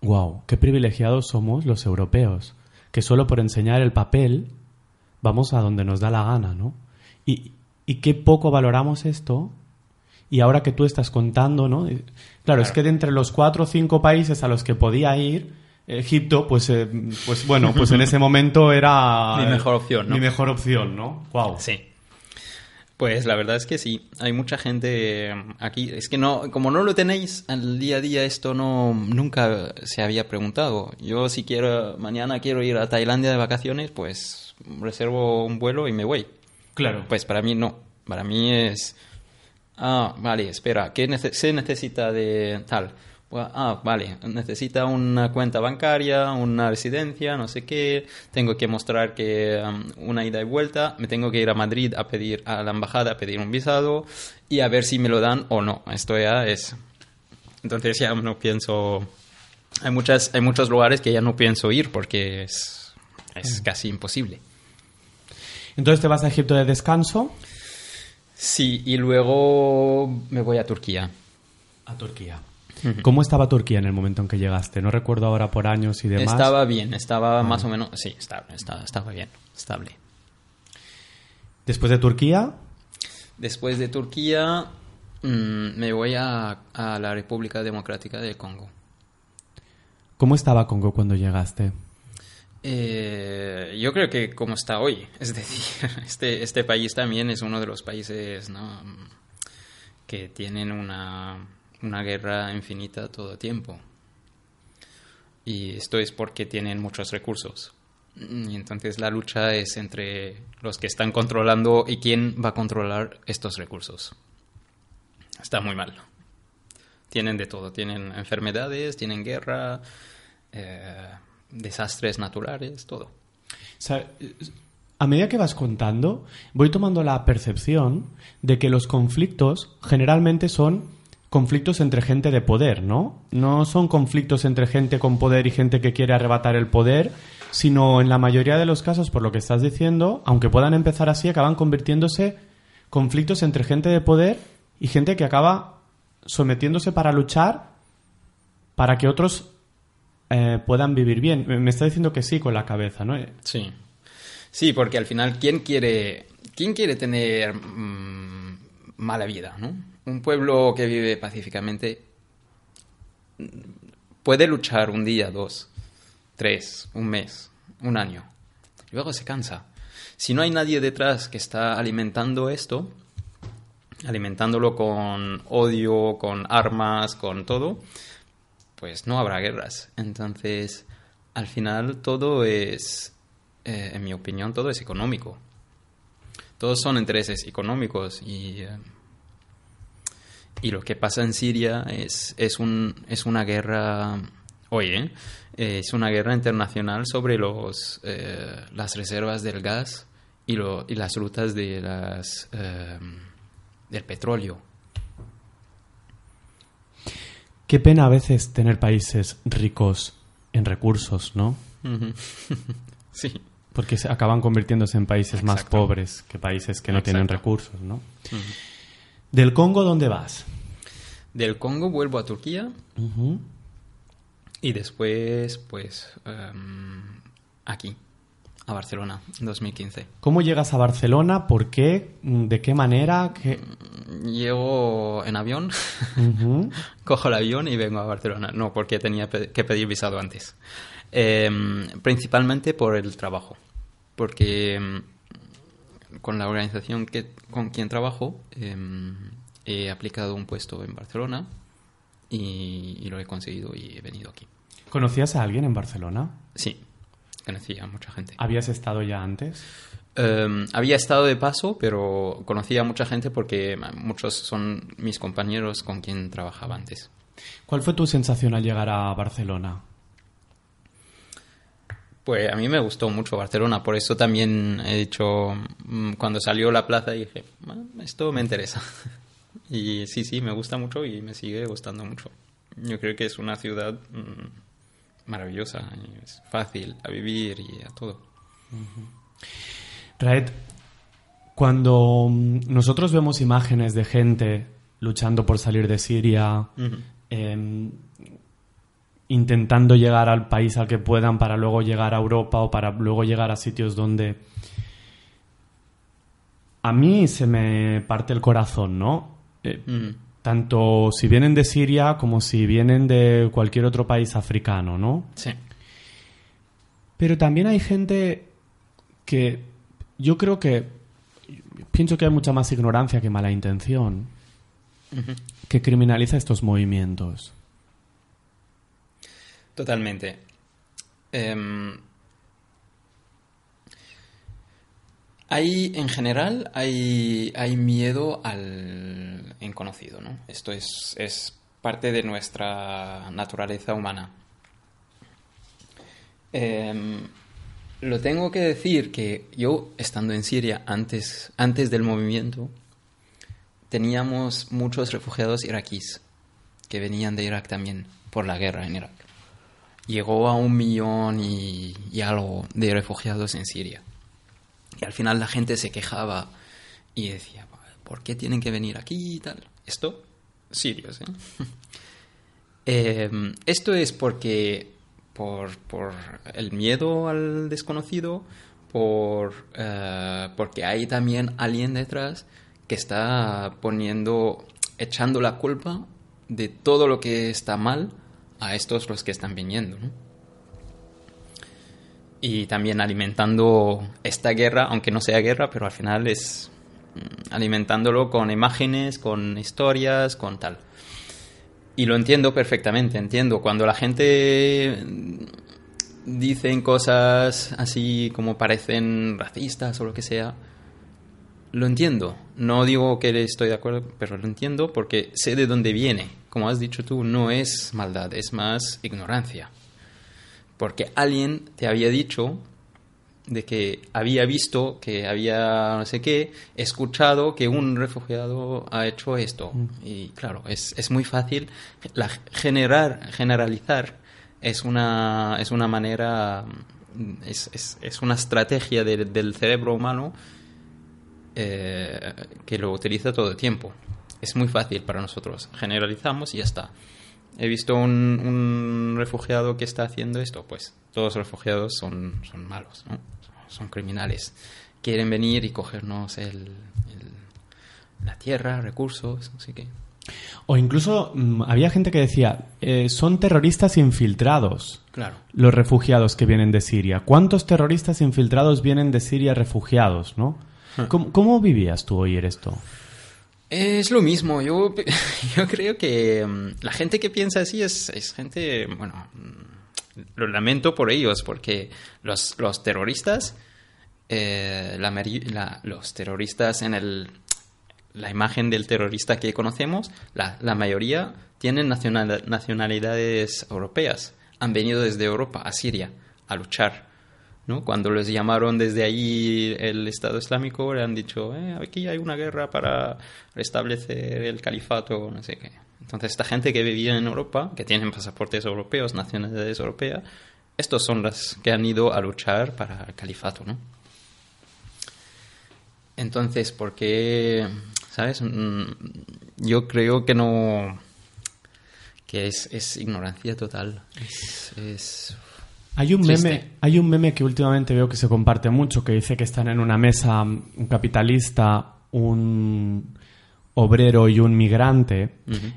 wow, qué privilegiados somos los europeos, que solo por enseñar el papel vamos a donde nos da la gana, ¿no? Y, y qué poco valoramos esto. Y ahora que tú estás contando, ¿no? Y- Claro, es que de entre los cuatro o cinco países a los que podía ir, Egipto, pues, eh, pues bueno, pues en ese momento era... <laughs> Mi mejor opción, ¿no? Mi mejor opción, ¿no? Wow. Sí. Pues la verdad es que sí, hay mucha gente eh, aquí. Es que no, como no lo tenéis al día a día, esto no nunca se había preguntado. Yo si quiero, mañana quiero ir a Tailandia de vacaciones, pues reservo un vuelo y me voy. Claro. Pues para mí no. Para mí es. Ah, vale, espera, ¿qué nece- se necesita de tal? Pues, Ah, vale, necesita una cuenta bancaria, una residencia, no sé qué. Tengo que mostrar que um, una ida y vuelta. Me tengo que ir a Madrid a pedir a la embajada a pedir un visado y a ver si me lo dan o no. Esto ya es. Entonces ya no pienso. Hay muchas, hay muchos lugares que ya no pienso ir porque es, es casi imposible. Entonces te vas a Egipto de descanso. Sí, y luego me voy a Turquía. A Turquía. ¿Cómo estaba Turquía en el momento en que llegaste? No recuerdo ahora por años y demás. Estaba bien, estaba más o menos, sí, estable, estaba, estaba bien, estable. Después de Turquía, Después de Turquía mm, me voy a, a la República Democrática del Congo. ¿cómo estaba Congo cuando llegaste? Eh, yo creo que como está hoy, <laughs> es decir, este, este país también es uno de los países ¿no? que tienen una, una guerra infinita todo el tiempo. Y esto es porque tienen muchos recursos. Y entonces la lucha es entre los que están controlando y quién va a controlar estos recursos. Está muy mal. Tienen de todo. Tienen enfermedades, tienen guerra, eh, desastres naturales, todo. A medida que vas contando, voy tomando la percepción de que los conflictos generalmente son conflictos entre gente de poder, ¿no? No son conflictos entre gente con poder y gente que quiere arrebatar el poder, sino en la mayoría de los casos, por lo que estás diciendo, aunque puedan empezar así, acaban convirtiéndose conflictos entre gente de poder y gente que acaba sometiéndose para luchar para que otros eh, puedan vivir bien. Me está diciendo que sí con la cabeza, ¿no? Sí. Sí, porque al final, ¿quién quiere, quién quiere tener mm, mala vida, no? Un pueblo que vive pacíficamente puede luchar un día, dos, tres, un mes, un año. Luego se cansa. Si no hay nadie detrás que está alimentando esto, alimentándolo con odio, con armas, con todo, pues no habrá guerras. Entonces, al final todo es, eh, en mi opinión, todo es económico. Todos son intereses económicos y, eh, y lo que pasa en Siria es, es, un, es una guerra, oye, eh, es una guerra internacional sobre los, las reservas del gas y, lo, y las rutas de las del petróleo. Qué pena a veces tener países ricos en recursos, ¿no? <laughs> sí. Porque se acaban convirtiéndose en países más pobres que países que no tienen recursos, ¿no? ¿Del Congo dónde vas? Del Congo vuelvo a Turquía. Y después, pues, em, aquí, a Barcelona, en 2015. ¿Cómo llegas a Barcelona? ¿Por qué? ¿De qué manera? ¿Qué... Llego en avión, <laughs> cojo el avión y vengo a Barcelona. No, porque tenía que pedir visado antes. Em, principalmente por el trabajo. Porque em, con la organización que, con quien trabajo em, he aplicado un puesto en Barcelona y, y lo he conseguido y he venido aquí. ¿Conocías a alguien en Barcelona? Sí, conocía a mucha gente. ¿Habías estado ya antes? Em, había estado de paso, pero conocía a mucha gente porque muchos son mis compañeros con quien trabajaba antes. ¿Cuál fue tu sensación al llegar a Barcelona? Pues a mí me gustó mucho Barcelona, por eso también he dicho, mm, cuando salió la plaza dije, esto me interesa. <laughs> Y sí, sí, me gusta mucho y me sigue gustando mucho. Yo creo que es una ciudad maravillosa, es fácil a vivir y a todo. Raed, cuando mm, nosotros vemos imágenes de gente luchando por salir de Siria, em, intentando llegar al país al que puedan para luego llegar a Europa o para luego llegar a sitios donde a mí se me parte el corazón, ¿no? Eh, tanto si vienen de Siria como si vienen de cualquier otro país africano, ¿no? Sí. Pero también hay gente que yo creo que pienso que hay mucha más ignorancia que mala intención que criminaliza estos movimientos. Totalmente. Em, hay, en general, hay, hay miedo al inconocido, ¿no? Esto es, es parte de nuestra naturaleza humana. Em, lo tengo que decir que yo, estando en Siria antes, antes del movimiento, teníamos muchos refugiados iraquíes que venían de Irak también por la guerra en Irak. Llegó a un millón y, y algo de refugiados en Siria. Y al final la gente se quejaba y decía, ¿por qué tienen que venir aquí y tal? Esto, sirios, ¿eh? <laughs> eh esto es porque por, por, el miedo al desconocido, por, eh, porque hay también alguien detrás que está poniendo, echando la culpa de todo lo que está mal a estos los que están viniendo. Y también alimentando esta guerra, aunque no sea guerra, pero al final es mm, alimentándolo con imágenes, con historias, con tal. Y lo entiendo perfectamente, entiendo. Cuando la gente dicen cosas así como parecen racistas o lo que sea, lo entiendo. No digo que estoy de acuerdo, pero lo entiendo porque sé de dónde viene. Como has dicho tú, no es maldad, es más ignorancia. Porque alguien te había dicho de que había visto, que había no sé qué, escuchado que un refugiado ha hecho esto. Mm. Y claro, es, es muy fácil. La, generar, generalizar es una, es una manera, es, es, es una estrategia del cerebro humano eh, que lo utiliza todo el tiempo. Es muy fácil para nosotros. Generalizamos y ya está. He visto un, un refugiado que está haciendo esto, pues todos los refugiados son, son malos, ¿no? son criminales. Quieren venir y cogernos el, la tierra, recursos, así que... O incluso mm, había gente que decía, eh, son terroristas infiltrados. Claro. Los refugiados que vienen de Siria. ¿Cuántos terroristas infiltrados vienen de Siria refugiados, no? Ah. ¿Cómo, vivías tú oír esto? Es lo mismo. Yo, <laughs> yo creo que mm, la gente que piensa así es, es gente, bueno, mm, lo lamento por ellos, porque los, los terroristas, eh, la, los terroristas en el, la imagen del terrorista que conocemos, la, la mayoría tienen nacionalidades europeas. Han venido desde Europa a Siria a luchar. ¿No? Cuando les llamaron desde ahí el Estado Islámico, le han dicho, eh, aquí hay una guerra para restablecer el califato, no sé qué. Entonces, esta gente que vivía en Europa, que tienen pasaportes europeos, nacionalidades europeas, estos son los que han ido a luchar para el califato, ¿no? Entonces, ¿por qué ¿Sabes? Mm, yo creo que no. que es, ignorancia total. Es. Hay un, meme, hay un meme que últimamente veo que se comparte mucho, que dice que están en una mesa un capitalista, un, obrero y un migrante,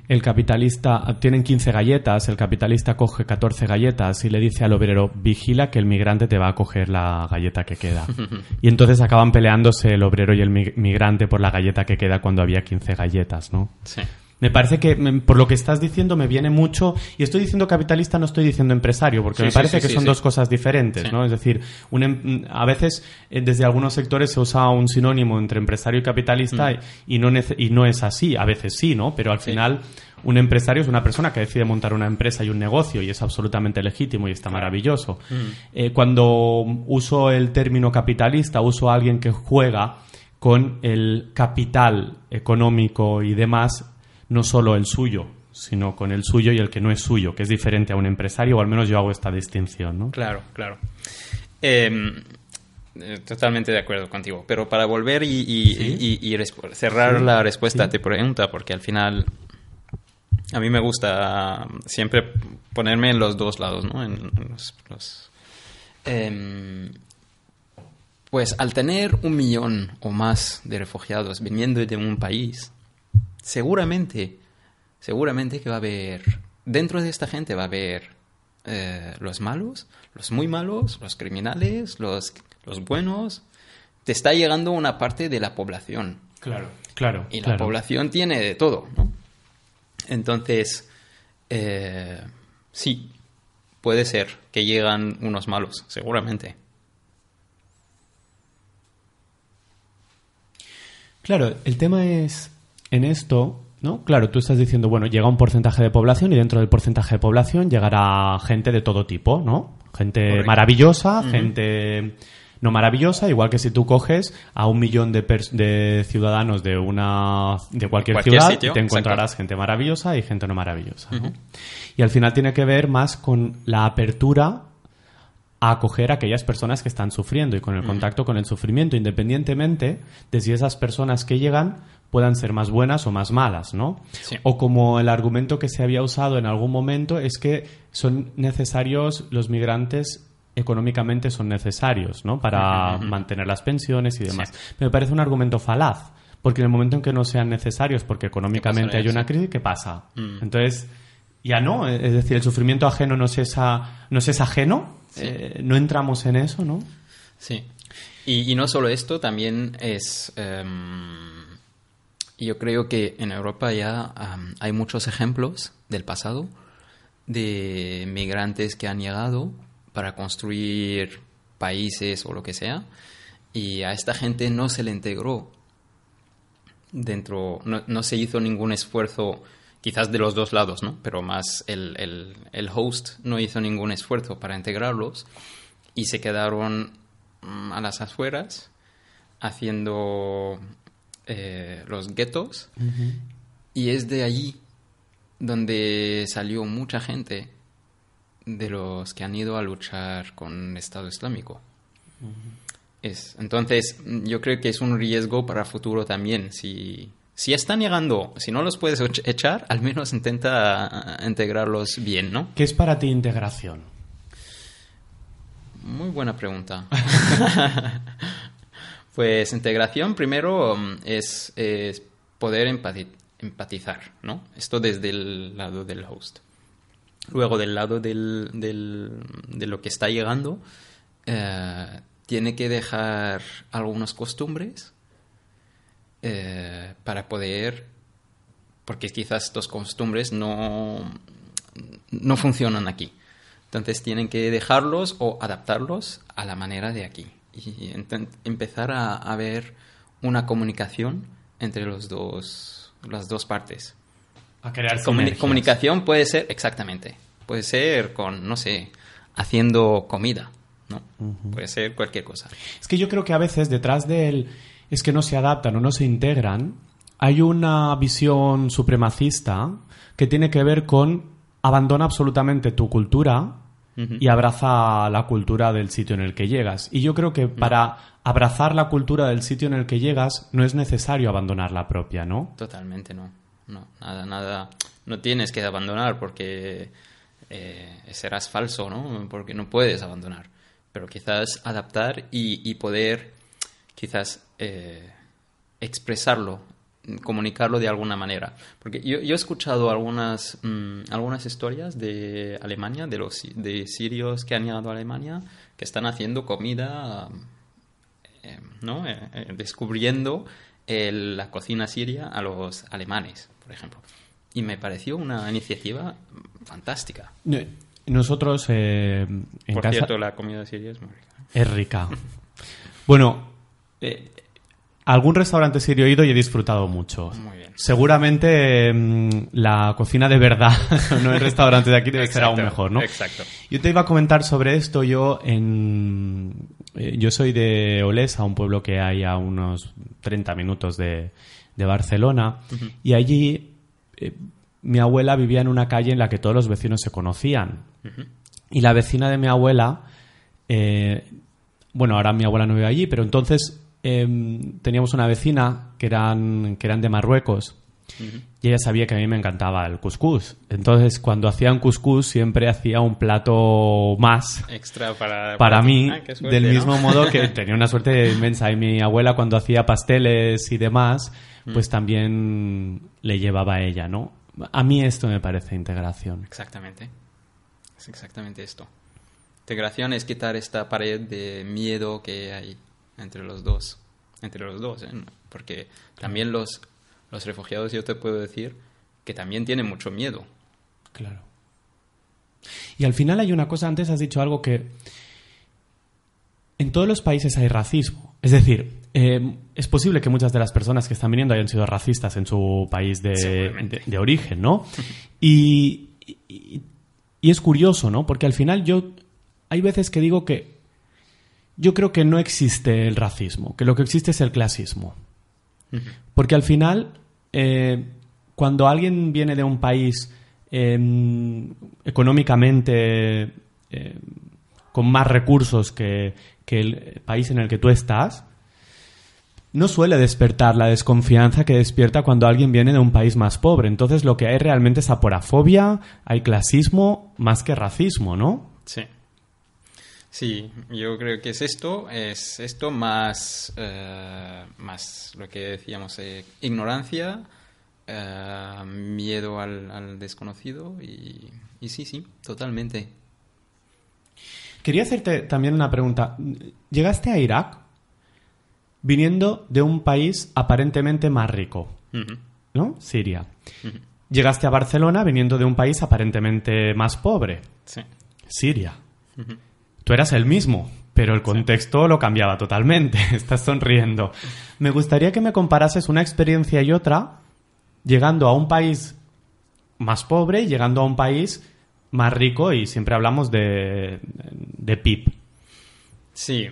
el capitalista tienen 15 galletas, el capitalista coge 14 galletas y le dice al obrero, vigila que el migrante te va a coger la galleta que queda. <laughs> y entonces acaban peleándose el obrero y el migrante por la galleta que queda cuando había 15 galletas, ¿no? Sí. Me parece que, por lo que estás diciendo, me viene mucho. Y estoy diciendo capitalista, no estoy diciendo empresario, porque me parece que son dos cosas diferentes, ¿no? Es decir, un, em, a veces eh, desde algunos sectores se usa un sinónimo entre empresario y capitalista mm. y, no y no es así. A veces sí, ¿no? Pero al final, un empresario es una persona que decide montar una empresa y un negocio y es absolutamente legítimo y está maravilloso. Mm. Eh, cuando uso el término capitalista, uso a alguien que juega con el capital económico y demás no solo el suyo, sino con el suyo y el que no es suyo, que es diferente a un empresario, o al menos yo hago esta distinción, ¿no? Claro, claro. Em, eh, totalmente de acuerdo contigo. Pero para volver y, cerrar la respuesta a tu pregunta, porque al final a mí me gusta siempre ponerme en los dos lados, ¿no? En, los, em, pues al tener un millón o más de refugiados viniendo de un país, seguramente, seguramente que va a haber, dentro de esta gente va a haber eh, los malos, los muy malos, los criminales, los, los buenos. Te está llegando una parte de la población. Claro, claro. Y la población tiene de todo, ¿no? Entonces, eh, sí, puede ser que llegan unos malos, seguramente. Claro, el tema es en esto, ¿no? Claro, tú estás diciendo, bueno, llega un porcentaje de población y dentro del porcentaje de población llegará gente de todo tipo, ¿no? Gente maravillosa, gente no maravillosa, igual que si tú coges a un millón de, de ciudadanos de una de cualquier, ciudad, te encontrarás gente maravillosa y gente no maravillosa. Y al final tiene que ver más con la apertura a acoger a aquellas personas que están sufriendo y con el contacto con el sufrimiento, independientemente de si esas personas que llegan puedan ser más buenas o más malas, ¿no? O como el argumento que se había usado en algún momento es que son necesarios los migrantes económicamente son necesarios, ¿no? Para mantener las pensiones y demás. Me parece un argumento falaz, porque en el momento en que no sean necesarios, porque económicamente hay una crisis, ¿qué pasa? Mm. Entonces, ya no, es decir, el sufrimiento ajeno no es, esa, no es ajeno, eh, no entramos en eso, ¿no? Sí. Y, y no solo esto, también es... em, yo creo que en Europa ya hay muchos ejemplos del pasado de migrantes que han llegado para construir países o lo que sea y a esta gente no se le integró dentro, no, no se hizo ningún esfuerzo, quizás de los dos lados, ¿no? Pero más el, el, el host no hizo ningún esfuerzo para integrarlos y se quedaron mm, a las afueras haciendo eh, los guetos y es de allí donde salió mucha gente de los que han ido a luchar con el Estado Islámico. Es, entonces, yo creo que es un riesgo para futuro también. Si, si están llegando, si no los puedes ech- echar, al menos intenta ah, integrarlos bien, ¿no? ¿Qué es para ti integración? Muy buena pregunta. <laughs> pues integración primero mm, es, es poder empati- empatizar, ¿no? Esto desde el lado del host. Luego del lado del, del- de lo que está llegando, eh, tiene que dejar algunas costumbres eh, para poder, porque quizás estas costumbres no, no funcionan aquí. Entonces tienen que dejarlos o adaptarlos a la manera de aquí y empezar a, a ver una comunicación entre los dos, las dos partes. A crear Comuni- sinergias. comunicación puede ser, exactamente, puede ser con, no sé, haciendo comida, ¿no? Puede ser cualquier cosa. Es que yo creo que a veces detrás del es que no se adaptan o no se integran, hay una visión supremacista que tiene que ver con abandona absolutamente tu cultura y abraza la cultura del sitio en el que llegas. Y yo creo que para abrazar la cultura del sitio en el que llegas no es necesario abandonar la propia, ¿no? Totalmente no. No, nada, nada. No tienes que abandonar porque eh, serás falso, ¿no? Porque no puedes abandonar. Pero quizás adaptar y, y poder quizás eh, expresarlo, comunicarlo de alguna manera. Porque yo, yo he escuchado algunas, mm, algunas historias de Alemania, de los de sirios que han llegado a Alemania, que están haciendo comida eh, ¿no? Eh, eh, descubriendo el- la cocina siria a los alemanes, por ejemplo. Y me pareció una iniciativa fantástica. Nosotros eh, en por casa cierto, la comida siria es muy rica. es rica. Bueno, eh, algún restaurante sirio he ido y he disfrutado mucho. Muy bien. Seguramente mm, la cocina de verdad, <laughs> no el restaurante de aquí, debe ser aún mejor, ¿no? Exacto. Yo te iba a comentar sobre esto. Yo en eh, yo soy de Olesa, un pueblo que hay a unos 30 minutos de, de Barcelona, y allí eh, mi abuela vivía en una calle en la que todos los vecinos se conocían. Y la vecina de mi abuela, eh, bueno, ahora mi abuela no vive allí, pero entonces em, teníamos una vecina que eran, que eran de Marruecos. Y ella sabía que a mí me encantaba el couscous. Entonces, cuando hacía un couscous, siempre hacía un plato más Extra para... para mí, Ah, suerte, del ¿no? mismo modo que <laughs> tenía una suerte inmensa. Y mi abuela, cuando hacía pasteles y demás, Mm. pues también le llevaba a ella, ¿no? A mí esto me parece integración. Exactamente. Es exactamente esto. Integración es quitar esta pared de miedo que hay entre los dos. Entre los dos, ¿eh? Porque también los, los refugiados, yo te puedo decir, que también tienen mucho miedo. Claro. Y al final hay una cosa, antes has dicho algo que en todos los países hay racismo. Es decir, eh, es posible que muchas de las personas que están viniendo hayan sido racistas en su país de, de- de origen, ¿no? Y, y- y es curioso, ¿no? Porque al final yo hay veces que digo que yo creo que no existe el racismo, que lo que existe es el clasismo. Porque al final, eh, cuando alguien viene de un país eh, económicamente eh, con más recursos que, que el país en el que tú estás, no suele despertar la desconfianza que despierta cuando alguien viene de un país más pobre. Entonces lo que hay realmente es aporafobia, hay clasismo más que racismo, ¿no? Sí. Sí, yo creo que es esto, es esto más, eh, más lo que decíamos, eh, ignorancia, eh, miedo al, al desconocido y, y sí, sí, totalmente. Quería hacerte también una pregunta. ¿Llegaste a Irak viniendo de un país aparentemente más rico? ¿No? Siria. Llegaste a Barcelona viniendo de un país aparentemente más pobre. Sí. Siria. Tú eras el mismo, pero el contexto lo cambiaba totalmente. <laughs> Estás sonriendo. Me gustaría que me comparases una experiencia y otra, llegando a un país más pobre y llegando a un país más rico, y siempre hablamos de, de PIB. Sí.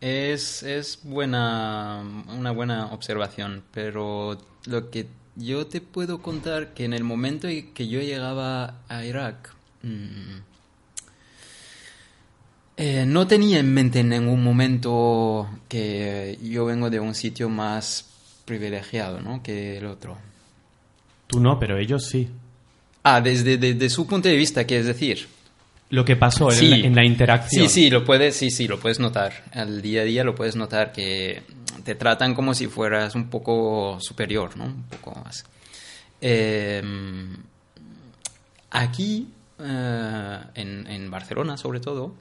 Es, es buena, una buena observación, pero lo que yo te puedo contar que en el momento en que yo llegaba a Irak, mm, eh, no tenía en mente en ningún momento que yo vengo de un sitio más privilegiado, ¿no? que el otro. Tú no, pero ellos sí. Ah, desde de- de su punto de vista, ¿qué es decir? Lo que pasó en, la, en la interacción. Sí, sí, lo puedes, sí, sí, lo puedes notar. Al día a día lo puedes notar que te tratan como si fueras un poco superior, ¿no? Un poco más. Eh, aquí, eh, en, en Barcelona sobre todo,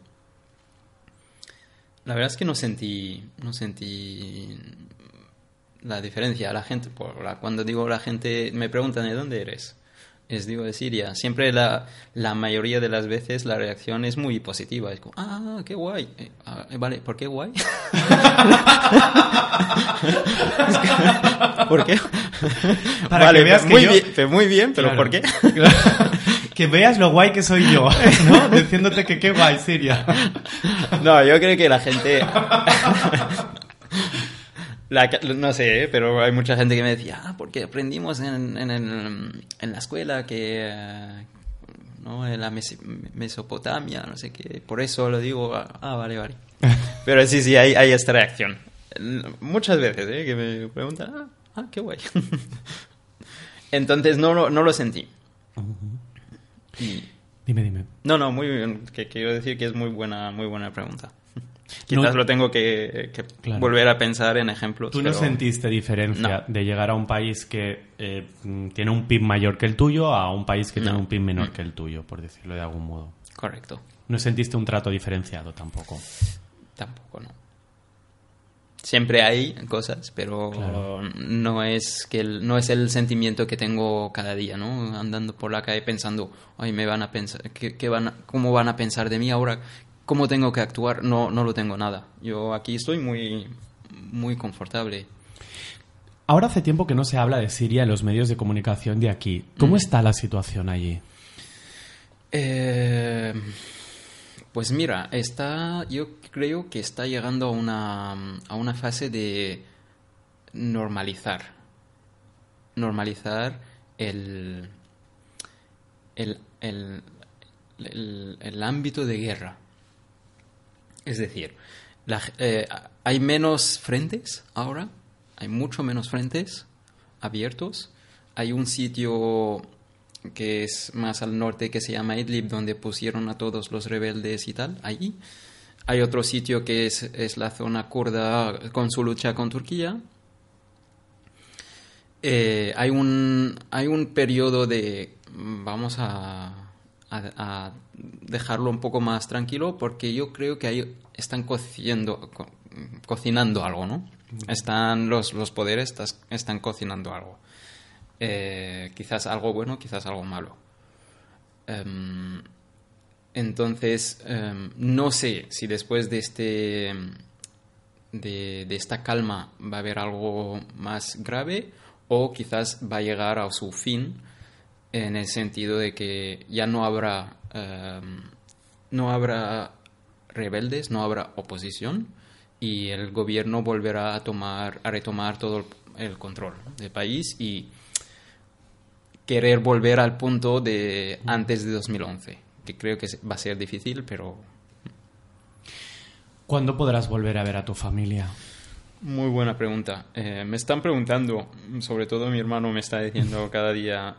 la verdad es que no sentí, no sentí la diferencia. La gente, por la, cuando digo la gente, me preguntan de dónde eres. Les digo de Siria. Siempre la, la mayoría de las veces la reacción es muy positiva. Es como, ah, qué guay. Eh, ah, eh, vale, ¿por qué guay? Es <laughs> ¿Por qué? Para vale, que veas que muy, yo- bien, pero muy bien, pero Claro. ¿por qué? <laughs> <laughs> que veas lo guay que soy yo, <laughs> ¿no? Diciéndote que qué guay, Siria. <laughs> No, yo creo que la gente... <laughs> La no sé, ¿eh? pero hay mucha gente que me decía, ah, porque aprendimos en, en, el- en la escuela que... ¿no? En la Mes- Mesopotamia, no sé qué. Por eso lo digo, ah, ah, vale, vale. Pero sí, sí, hay, hay esta reacción. Muchas veces, ¿eh? Que me preguntan, ah, ah, qué guay. Entonces no, lo- no lo sentí. Y- Dime, dime. no, no, muy bien. Que quiero decir que es muy buena, muy buena pregunta. <laughs> Quizás lo tengo que, que Claro. volver a pensar en ejemplos. ¿Tú no pero- sentiste diferencia No. de llegar a un país que eh, mm, tiene un PIB mayor que el tuyo a un país que tiene un PIB menor que el tuyo, por decirlo de algún modo? Correcto. No sentiste un trato diferenciado tampoco. Tampoco, no. Siempre hay cosas, pero Claro. no es que el- no es el sentimiento que tengo cada día, ¿no? Andando por la calle pensando, ay, me van a pensar, ¿qué, qué van a- ¿cómo van a pensar de mí ahora? ¿Cómo tengo que actuar? No, no lo tengo nada. Yo aquí estoy muy, muy confortable. Ahora hace tiempo que no se habla de Siria en los medios de comunicación de aquí. ¿Cómo está la situación allí? Eh, pues mira, está, yo creo que está llegando a una, a una fase de normalizar. Normalizar el, el, el, el- ámbito de guerra. Es decir, eh, hay menos frentes ahora, hay mucho menos frentes abiertos. Hay un sitio que es más al norte que se llama Idlib, donde pusieron a todos los rebeldes y tal, allí. Hay otro sitio que es, es la zona kurda con su lucha con Turquía. Eh, hay, un, hay un periodo de, mm, vamos a, a- a dejarlo un poco más tranquilo, porque yo creo que ahí están cociendo, co- cocinando algo, ¿no? Están los, los poderes están cocinando algo. Eh, quizás algo bueno, quizás algo malo. Em, entonces, em, no sé si después de este de, esta calma va a haber algo más grave o quizás va a llegar a su fin en el sentido de que ya no habrá em, no habrá rebeldes, no habrá oposición y el gobierno volverá a tomar a retomar todo el, el control del país y querer volver al punto de antes de 2011, que creo que va a ser difícil, pero ¿Cuándo podrás volver a ver a tu familia? Muy buena pregunta. Eh, me están preguntando, sobre todo mi hermano me está diciendo <laughs> cada día,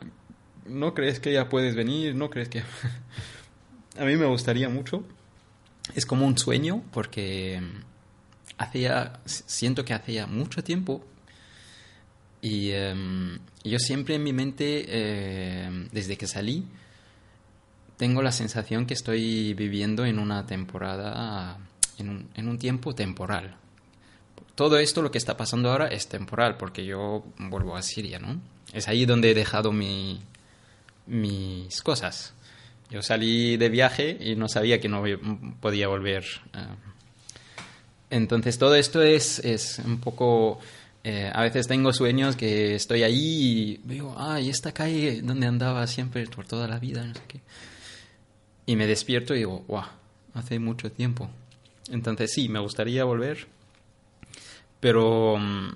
¿no crees que ya puedes venir? ¿No crees que...? <laughs> A mí me gustaría mucho. Es como un sueño porque hacía, siento que hacía mucho tiempo y em, yo siempre en mi mente, em, desde que salí, tengo la sensación que estoy viviendo en una temporada, en un, en un tiempo temporal. Todo esto, lo que está pasando ahora, es temporal, porque yo vuelvo a Siria, ¿no? Es ahí donde he dejado mi, mis cosas. Yo salí de viaje y no sabía que no podía volver. eh. Entonces todo esto es, es un poco... eh, a veces tengo sueños que estoy ahí y veo, ah, y esta calle donde andaba siempre por toda la vida, no sé qué. Y me despierto y digo, wow, hace mucho tiempo. Entonces sí, me gustaría volver, pero mm,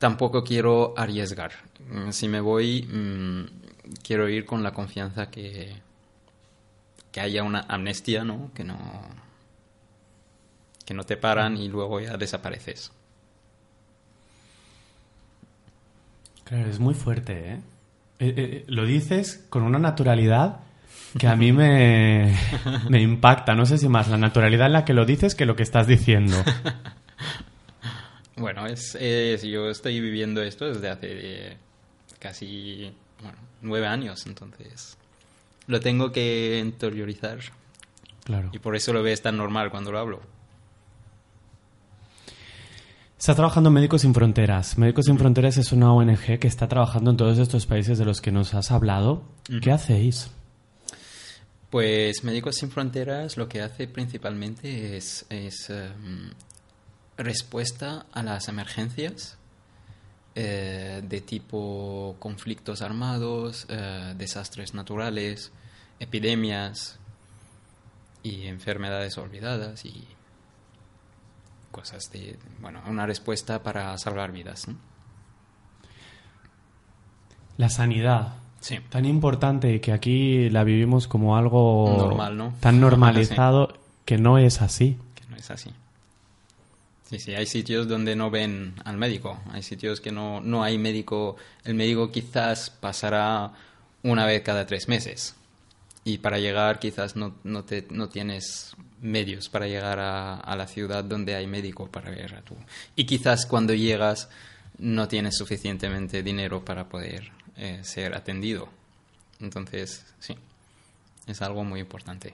tampoco quiero arriesgar. Mm, Si me voy, mm, quiero ir con la confianza que, que haya una amnistía, ¿no? Que no, que no te paran y luego ya desapareces. Claro, es muy fuerte, ¿eh? Eh, eh, Lo dices con una naturalidad que a mí me, <laughs> me impacta. No sé si más la naturalidad en la que lo dices que lo que estás diciendo. <laughs> Bueno, es, es- yo estoy viviendo esto desde hace eh, casi bueno, nueve años, entonces lo tengo que interiorizar Claro. y por eso lo ves tan normal cuando lo hablo. Estás trabajando en Médicos Sin Fronteras. Médicos Sin Fronteras es una ONG que está trabajando en todos estos países de los que nos has hablado. ¿Qué hacéis? Pues Médicos Sin Fronteras lo que hace principalmente es, es, em, respuesta a las emergencias eh, de tipo conflictos armados, eh, desastres naturales, epidemias y enfermedades olvidadas y cosas de, bueno, una respuesta para salvar vidas. ¿no? La sanidad. Sí. Tan importante que aquí la vivimos como algo Normal, ¿no? tan <laughs> normalizado que no es así. que no es así. Sí, sí, hay sitios donde no ven al médico, hay sitios que no, no hay médico, el médico quizás pasará una vez cada tres meses y para llegar quizás no, no, te, no tienes medios para llegar a, a la ciudad donde hay médico para ver a tu... Y quizás cuando llegas no tienes suficientemente dinero para poder eh, ser atendido. Entonces, sí, es algo muy importante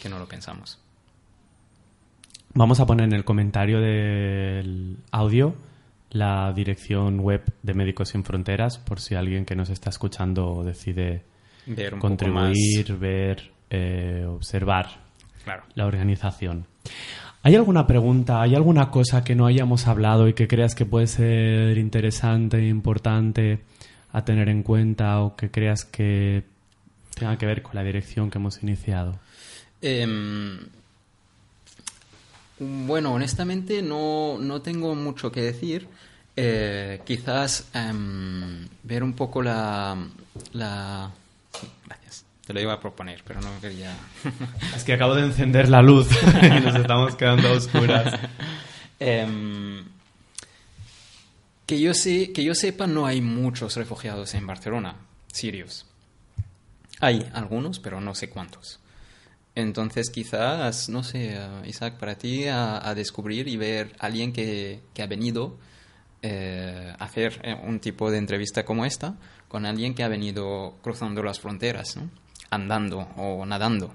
que no lo pensamos. Vamos a poner en el comentario del audio la dirección web de Médicos Sin Fronteras por si alguien que nos está escuchando decide Ver contribuir, ver, eh, observar Claro. la organización. ¿Hay alguna pregunta, hay alguna cosa que no hayamos hablado y que creas que puede ser interesante e importante a tener en cuenta o que creas que tenga que ver con la dirección que hemos iniciado? Em, bueno, honestamente no, no tengo mucho que decir. Eh, quizás em, ver un poco la, la... sí, gracias. Te lo iba a proponer, pero no quería... <laughs> Es que acabo de encender la luz <laughs> y nos estamos quedando a oscuras. <laughs> Em, que, yo sé, que yo sepa, no hay muchos refugiados en Barcelona, sirios. Hay algunos, pero no sé cuántos. Entonces, quizás, no sé, eh, Isaac, para ti, a, a descubrir y ver a alguien que, que ha venido eh, a hacer eh, un tipo de entrevista como esta con alguien que ha venido cruzando las fronteras, ¿no? Andando o nadando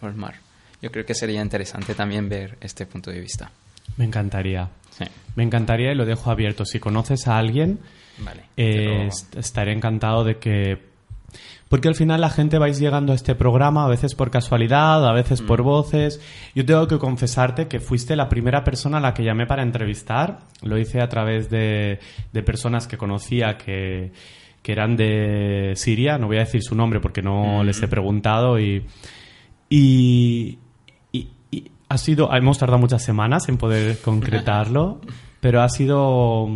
por el mar. Yo creo que sería interesante también ver este punto de vista. Me encantaría. Sí. Me encantaría y lo dejo abierto. Si conoces a alguien, Vale. eh, lo- estaré encantado de que... Porque al final la gente vais llegando a este programa, a veces por casualidad, a veces Mm. por voces. Yo tengo que confesarte que fuiste la primera persona a la que llamé para entrevistar. Lo hice a través de, de personas que conocía que, que eran de Siria. No voy a decir su nombre porque no les he preguntado. Y, y, y- y ha sido, hemos tardado muchas semanas en poder concretarlo, <laughs> pero ha sido,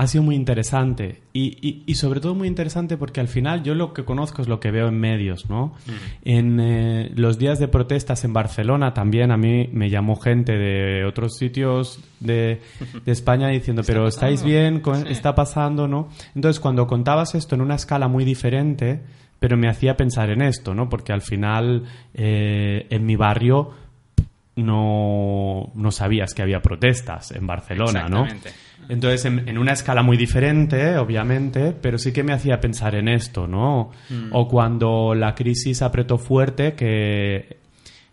ha sido muy interesante. Y, y- y sobre todo muy interesante porque al final yo lo que conozco es lo que veo en medios, ¿no? En eh, los días de protestas en Barcelona también a mí me llamó gente de otros sitios de, de España diciendo, <laughs> pero estáis pasando". bien, Sí. está pasando, ¿no? Entonces cuando contabas esto en una escala muy diferente, pero me hacía pensar en esto, ¿no? Porque al final eh, en mi barrio no, no sabías que había protestas en Barcelona, ¿no? Entonces, en, en una escala muy diferente, obviamente, pero sí que me hacía pensar en esto, ¿no? O cuando la crisis apretó fuerte, que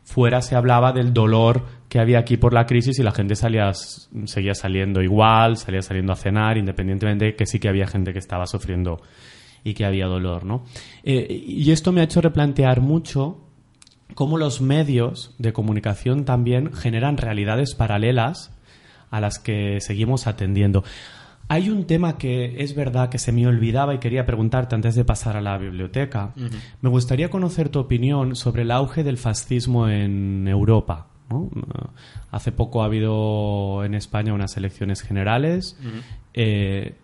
fuera se hablaba del dolor que había aquí por la crisis y la gente salía, seguía saliendo igual, salía saliendo a cenar, independientemente de que sí que había gente que estaba sufriendo y que había dolor, ¿no? Eh, y esto me ha hecho replantear mucho cómo los medios de comunicación también generan realidades paralelas a las que seguimos atendiendo. Hay un tema que es verdad que se me olvidaba y quería preguntarte antes de pasar a la biblioteca. Me gustaría conocer tu opinión sobre el auge del fascismo en Europa. ¿no? Hace poco ha habido en España unas elecciones generales. Eh,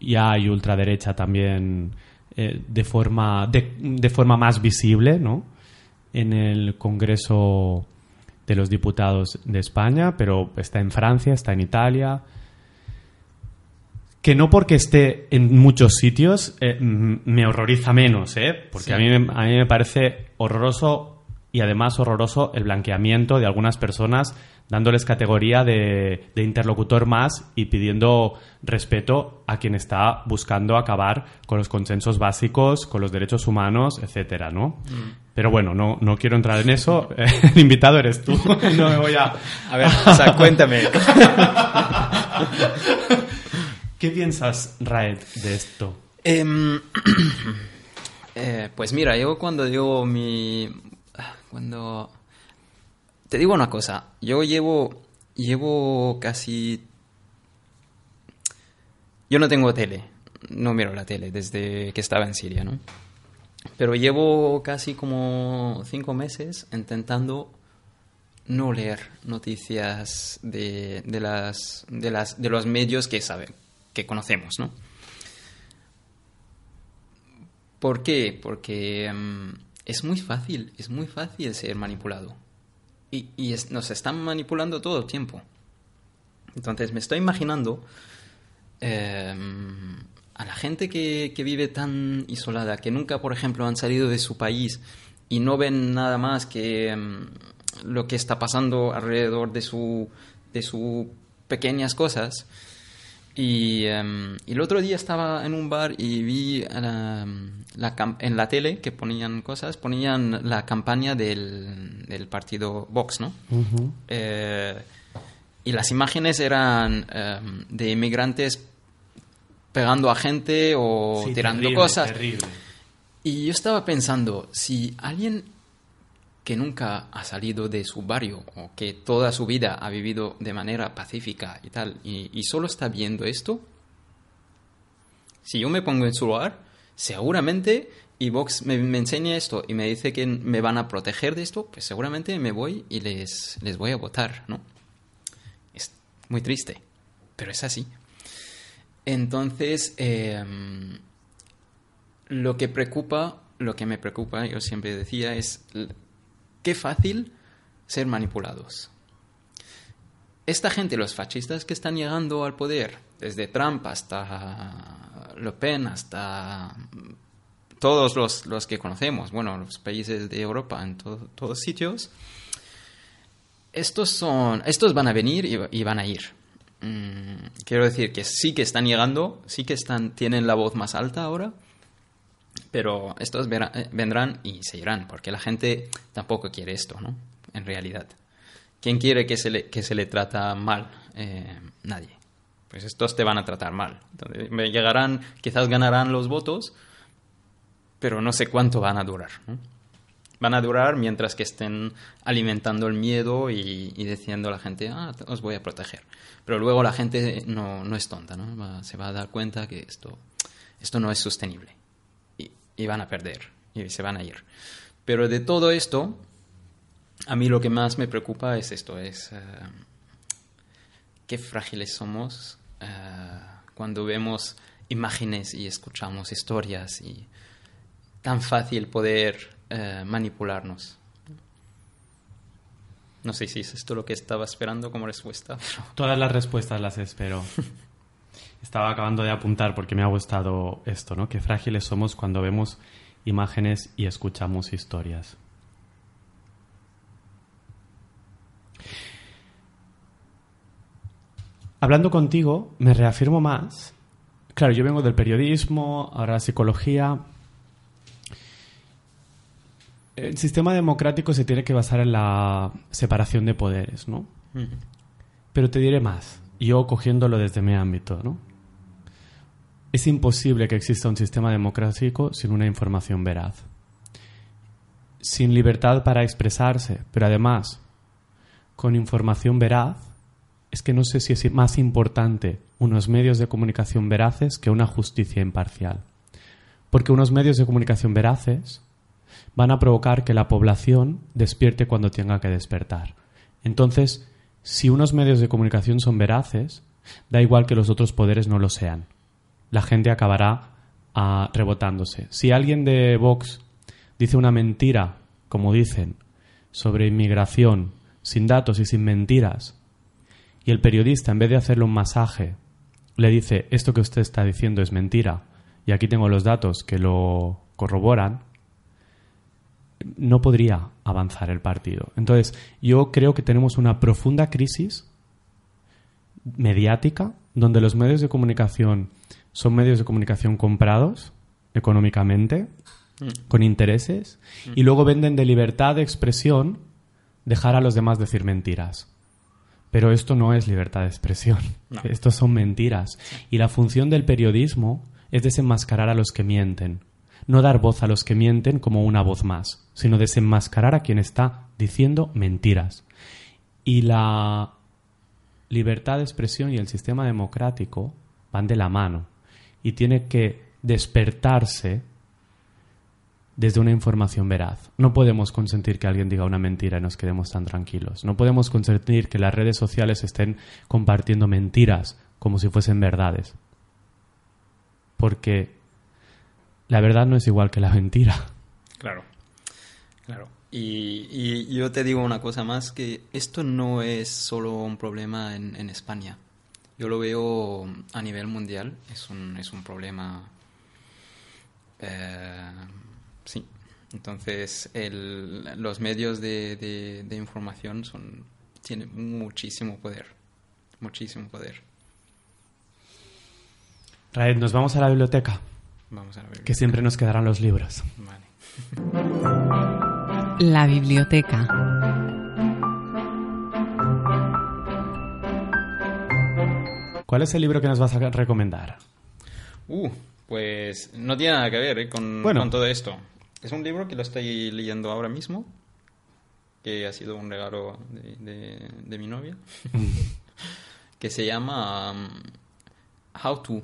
ya hay ultraderecha también eh, de, forma, de, de forma más visible ¿no? en el Congreso de los Diputados de España, pero está en Francia, está en Italia. Que no porque esté en muchos sitios eh, me horroriza menos, ¿eh? Porque Sí. a, mí, a mí me parece horroroso y además horroroso el blanqueamiento de algunas personas dándoles categoría de, de interlocutor más y pidiendo respeto a quien está buscando acabar con los consensos básicos, con los derechos humanos, etcétera, ¿no? Pero bueno, no, no quiero entrar en eso. <laughs> El invitado eres tú. <laughs> No me voy a... A ver, o sea, cuéntame. <laughs> ¿Qué piensas, Raed, de esto? Em, <clears throat> eh, pues mira, yo cuando digo mi... Cuando... Te digo una cosa, yo llevo, llevo casi... Yo no tengo tele, no miro la tele desde que estaba en Siria, ¿no? Pero llevo casi como cinco meses intentando no leer noticias de, de las, de, las, de los medios que saben, que conocemos, ¿no? ¿Por qué? Porque mm, es muy fácil, es muy fácil ser manipulado. Y, nos están manipulando todo el tiempo. Entonces me estoy imaginando eh, a la gente que, vive tan isolada, que nunca, por ejemplo, han salido de su país y no ven nada más que mm, lo que está pasando alrededor de su de sus pequeñas cosas. Y, em, y el otro día estaba en un bar y vi a la- la en la tele que ponían cosas, ponían la campaña del, del partido Vox, ¿no? Eh, y las imágenes eran em, de inmigrantes pegando a gente o Sí, tirando terrible, cosas. terrible. Y yo estaba pensando, si alguien que nunca ha salido de su barrio o que toda su vida ha vivido de manera pacífica y tal, y, solo está viendo esto, si yo me pongo en su lugar, seguramente, y Vox me, enseña esto y me dice que me van a proteger de esto, pues seguramente me voy y les, les voy a votar, ¿no? Es muy triste, pero es así. Entonces, em, lo que preocupa, lo que me preocupa, yo siempre decía, es qué fácil ser manipulados. Esta gente, los fascistas que están llegando al poder, desde Trump hasta Le Pen, hasta todos los, los que conocemos, bueno, los países de Europa, en to- todos sitios, estos son, estos van a venir y, van a ir. Mm, quiero decir que sí que están llegando, sí que están, tienen la voz más alta ahora, pero estos eh, vendrán y se irán, porque la gente tampoco quiere esto, ¿no? En realidad. ¿Quién quiere que se le, que se le trata mal? Eh, nadie. Pues estos te van a tratar mal. Entonces, llegarán, quizás ganarán los votos, pero no sé cuánto van a durar. Van a durar mientras que estén alimentando el miedo y, diciendo a la gente, ah, os voy a proteger. Pero luego la gente no, no es tonta, ¿no? Se va a dar cuenta que esto, esto no es sostenible y, van a perder y se van a ir. Pero de todo esto, a mí lo que más me preocupa es esto, es eh, qué frágiles somos eh, cuando vemos imágenes y escuchamos historias y tan fácil poder eh, manipularnos. No sé si es esto lo que estaba esperando como respuesta. <laughs> pero- Todas las respuestas las espero. <laughs> Estaba acabando de apuntar porque me ha gustado esto, ¿no? Qué frágiles somos cuando vemos imágenes y escuchamos historias. Hablando contigo, me reafirmo más. Claro, yo vengo del periodismo, ahora psicología. El sistema democrático se tiene que basar en la separación de poderes, ¿no? Pero te diré más, yo cogiéndolo desde mi ámbito, ¿no? Es imposible que exista un sistema democrático sin una información veraz. Sin libertad para expresarse, pero además con información veraz, es que no sé si es más importante unos medios de comunicación veraces que una justicia imparcial. Porque unos medios de comunicación veraces van a provocar que la población despierte cuando tenga que despertar. Entonces, si unos medios de comunicación son veraces, da igual que los otros poderes no lo sean. La gente acabará ah, rebotándose. Si alguien de Vox dice una mentira, como dicen, sobre inmigración, sin datos y sin mentiras, y el periodista, en vez de hacerle un masaje, le dice, esto que usted está diciendo es mentira, y aquí tengo los datos que lo corroboran, no podría avanzar el partido. Entonces, yo creo que tenemos una profunda crisis mediática donde los medios de comunicación son medios de comunicación comprados económicamente, mm. con intereses, mm. y luego venden de libertad de expresión dejar a los demás decir mentiras. Pero esto no es libertad de expresión. <laughs> Esto son mentiras. Y la función del periodismo es desenmascarar a los que mienten no dar voz a los que mienten como una voz más, sino desenmascarar a quien está diciendo mentiras. Y la libertad de expresión y el sistema democrático van de la mano y tiene que despertarse desde una información veraz. No podemos consentir que alguien diga una mentira y nos quedemos tan tranquilos. No podemos consentir que las redes sociales estén compartiendo mentiras como si fuesen verdades. Porque la verdad no es igual que la mentira. Claro, claro. Y, yo te digo una cosa más, que esto no es solo un problema en, España. Yo lo veo a nivel mundial, es un, es un problema... Eh, sí. Entonces, los medios de, de, información son, tienen muchísimo poder, muchísimo poder. Raed, nos vamos a la biblioteca. Vamos a ver. Que siempre nos quedarán los libros. La biblioteca. ¿Cuál es el libro que nos vas a recomendar? Uh, pues no tiene nada que ver eh, con, todo esto. Es un libro que lo estoy leyendo ahora mismo, que ha sido un regalo de, mi novia, <laughs> que se llama um, How to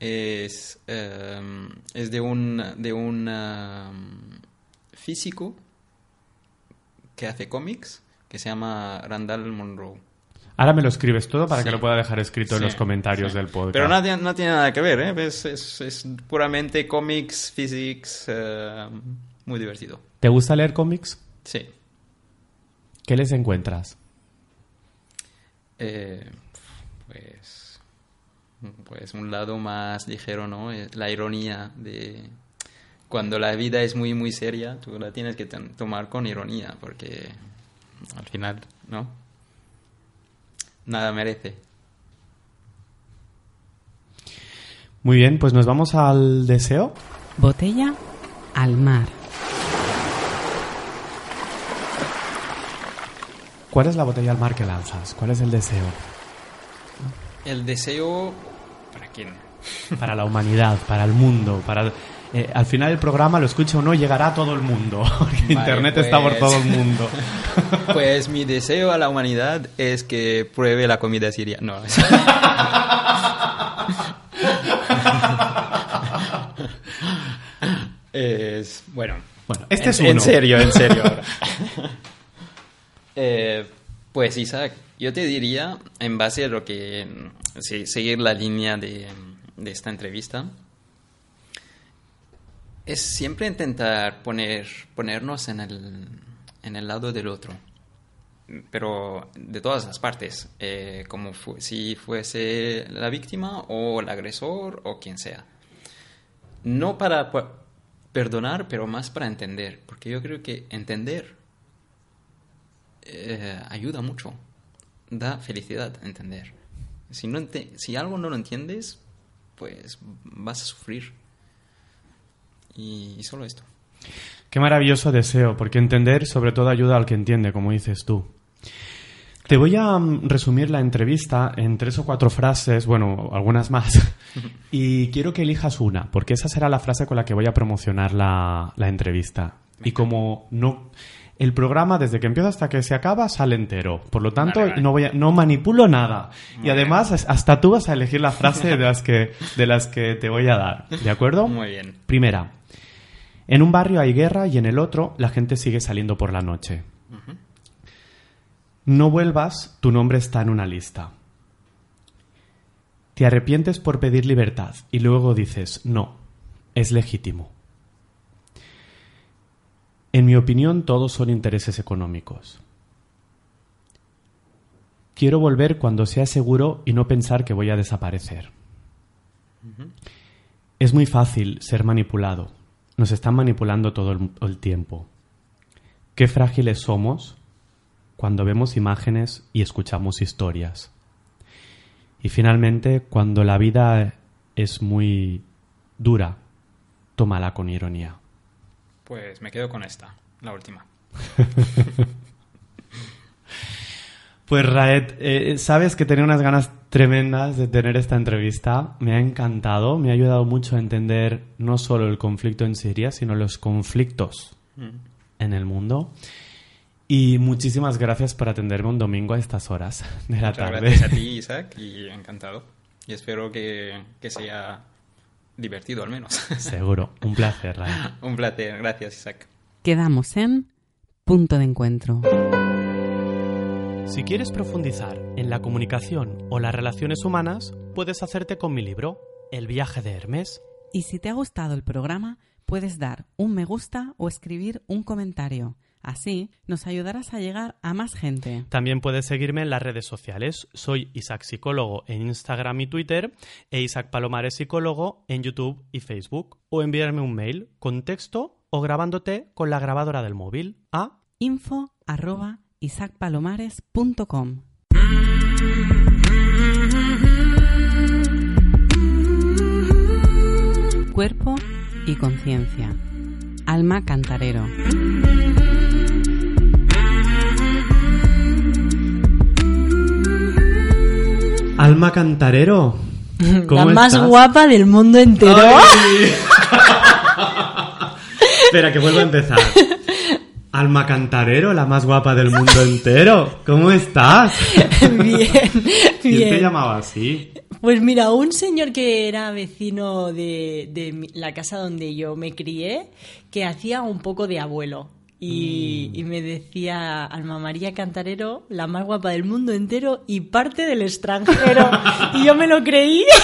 es, em, es de un, de un em, físico que hace cómics que se llama Randall Monroe. Ahora me lo escribes todo para que lo pueda dejar escrito en los comentarios del podcast. Pero no, no, tiene nada que ver, ¿eh? es, es, puramente cómics, physics, em, muy divertido. ¿Te gusta leer cómics? Sí. ¿Qué les encuentras? Eh, pues pues un lado más ligero, ¿no? Eh, la ironía de cuando la vida es muy muy seria, tú la tienes que tomar con ironía porque al final, ¿no? Nada merece. Muy bien, pues nos vamos al deseo. Botella al mar. ¿Cuál es la botella al mar que lanzas? ¿Cuál es el deseo? El deseo para la humanidad, para el mundo, para... Eh, al final del programa, lo escuche o no, llegará a todo el mundo. <laughs> Internet está por todo el pues. mundo. <laughs> Pues mi deseo a la humanidad es que pruebe la comida siria. No. <laughs> es bueno. Bueno, este en, es uno. En serio, en serio. Eh, pues Isaac, yo te diría, en base a lo que seguir la línea de, esta entrevista, es siempre intentar poner, ponernos en el, en el lado del otro, pero de todas las partes, eh, como si fuese la víctima o el agresor o quien sea. No para perdonar, pero más para entender, porque yo creo que entender eh, ayuda mucho da felicidad entender. Si, no ente- si algo no lo entiendes, pues vas a sufrir. Y, y solo esto. Qué maravilloso deseo, porque entender sobre todo ayuda al que entiende, como dices tú. Te voy a mm, resumir la entrevista en tres o cuatro frases, bueno, algunas más, <laughs> y quiero que elijas una, porque esa será la frase con la que voy a promocionar la, la entrevista. Y como no... El programa, desde que empieza hasta que se acaba, sale entero. Por lo tanto, Vale, vale. No, voy a- no manipulo nada. y además, hasta tú vas a elegir la frase de las, que, de las que te voy a dar. ¿De acuerdo? Muy bien. Primera. En un barrio hay guerra y en el otro la gente sigue saliendo por la noche. No vuelvas, tu nombre está en una lista. Te arrepientes por pedir libertad y luego dices, no, es legítimo. En mi opinión, todos son intereses económicos. Quiero volver cuando sea seguro y no pensar que voy a desaparecer. Es muy fácil ser manipulado. Nos están manipulando todo el, el tiempo. Qué frágiles somos cuando vemos imágenes y escuchamos historias. Y finalmente, cuando la vida es muy dura, tómala con ironía. Pues me quedo con esta, la última. <laughs> Pues Raed, eh, sabes que tenía unas ganas tremendas de tener esta entrevista. Me ha encantado, me ha ayudado mucho a entender no solo el conflicto en Siria, sino los conflictos en el mundo. Y muchísimas gracias por atenderme un domingo a estas horas de la Muchas tarde. gracias a ti, Isaac, y encantado. Y espero que, que sea divertido al menos. <laughs> Seguro, un placer, Raed. <laughs> Un placer, gracias, Isaac. Quedamos en punto de encuentro. Si quieres profundizar en la comunicación o las relaciones humanas, puedes hacerte con mi libro, El viaje de Hermes. Y si te ha gustado el programa, puedes dar un me gusta o escribir un comentario. Así nos ayudarás a llegar a más gente. También puedes seguirme en las redes sociales. Soy Isaac Psicólogo en Instagram y Twitter e Isaac Palomares Psicólogo en YouTube y Facebook. O enviarme un mail con texto o grabándote con la grabadora del móvil a info arroba Cuerpo y conciencia. Alma Cantarero. Alma Cantarero. <laughs> ¿cómo la más estás? guapa del mundo entero. ¡Ay! <laughs> Espera, que vuelvo a empezar. Alma Cantarero, la más guapa del mundo entero. ¿Cómo estás? <laughs> bien, ¿Quién te bien. llamaba así? Pues mira, un señor que era vecino de, la casa donde yo me crié, que hacía un poco de abuelo. Y, Mm. y me decía Alma María Cantarero, la más guapa del mundo entero y parte del extranjero. <laughs> y yo me lo creí. <laughs>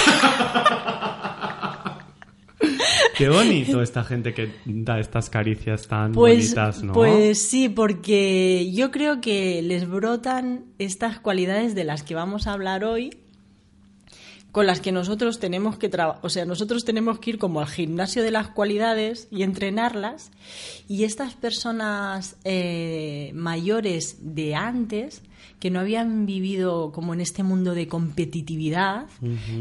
Qué bonito esta gente que da estas caricias tan Pues, bonitas, ¿no? pues sí, porque yo creo que les brotan estas cualidades de las que vamos a hablar hoy, con las que nosotros tenemos que trabajar, o sea, nosotros tenemos que ir como al gimnasio de las cualidades y entrenarlas, y estas personas eh, mayores de antes, que no habían vivido como en este mundo de competitividad,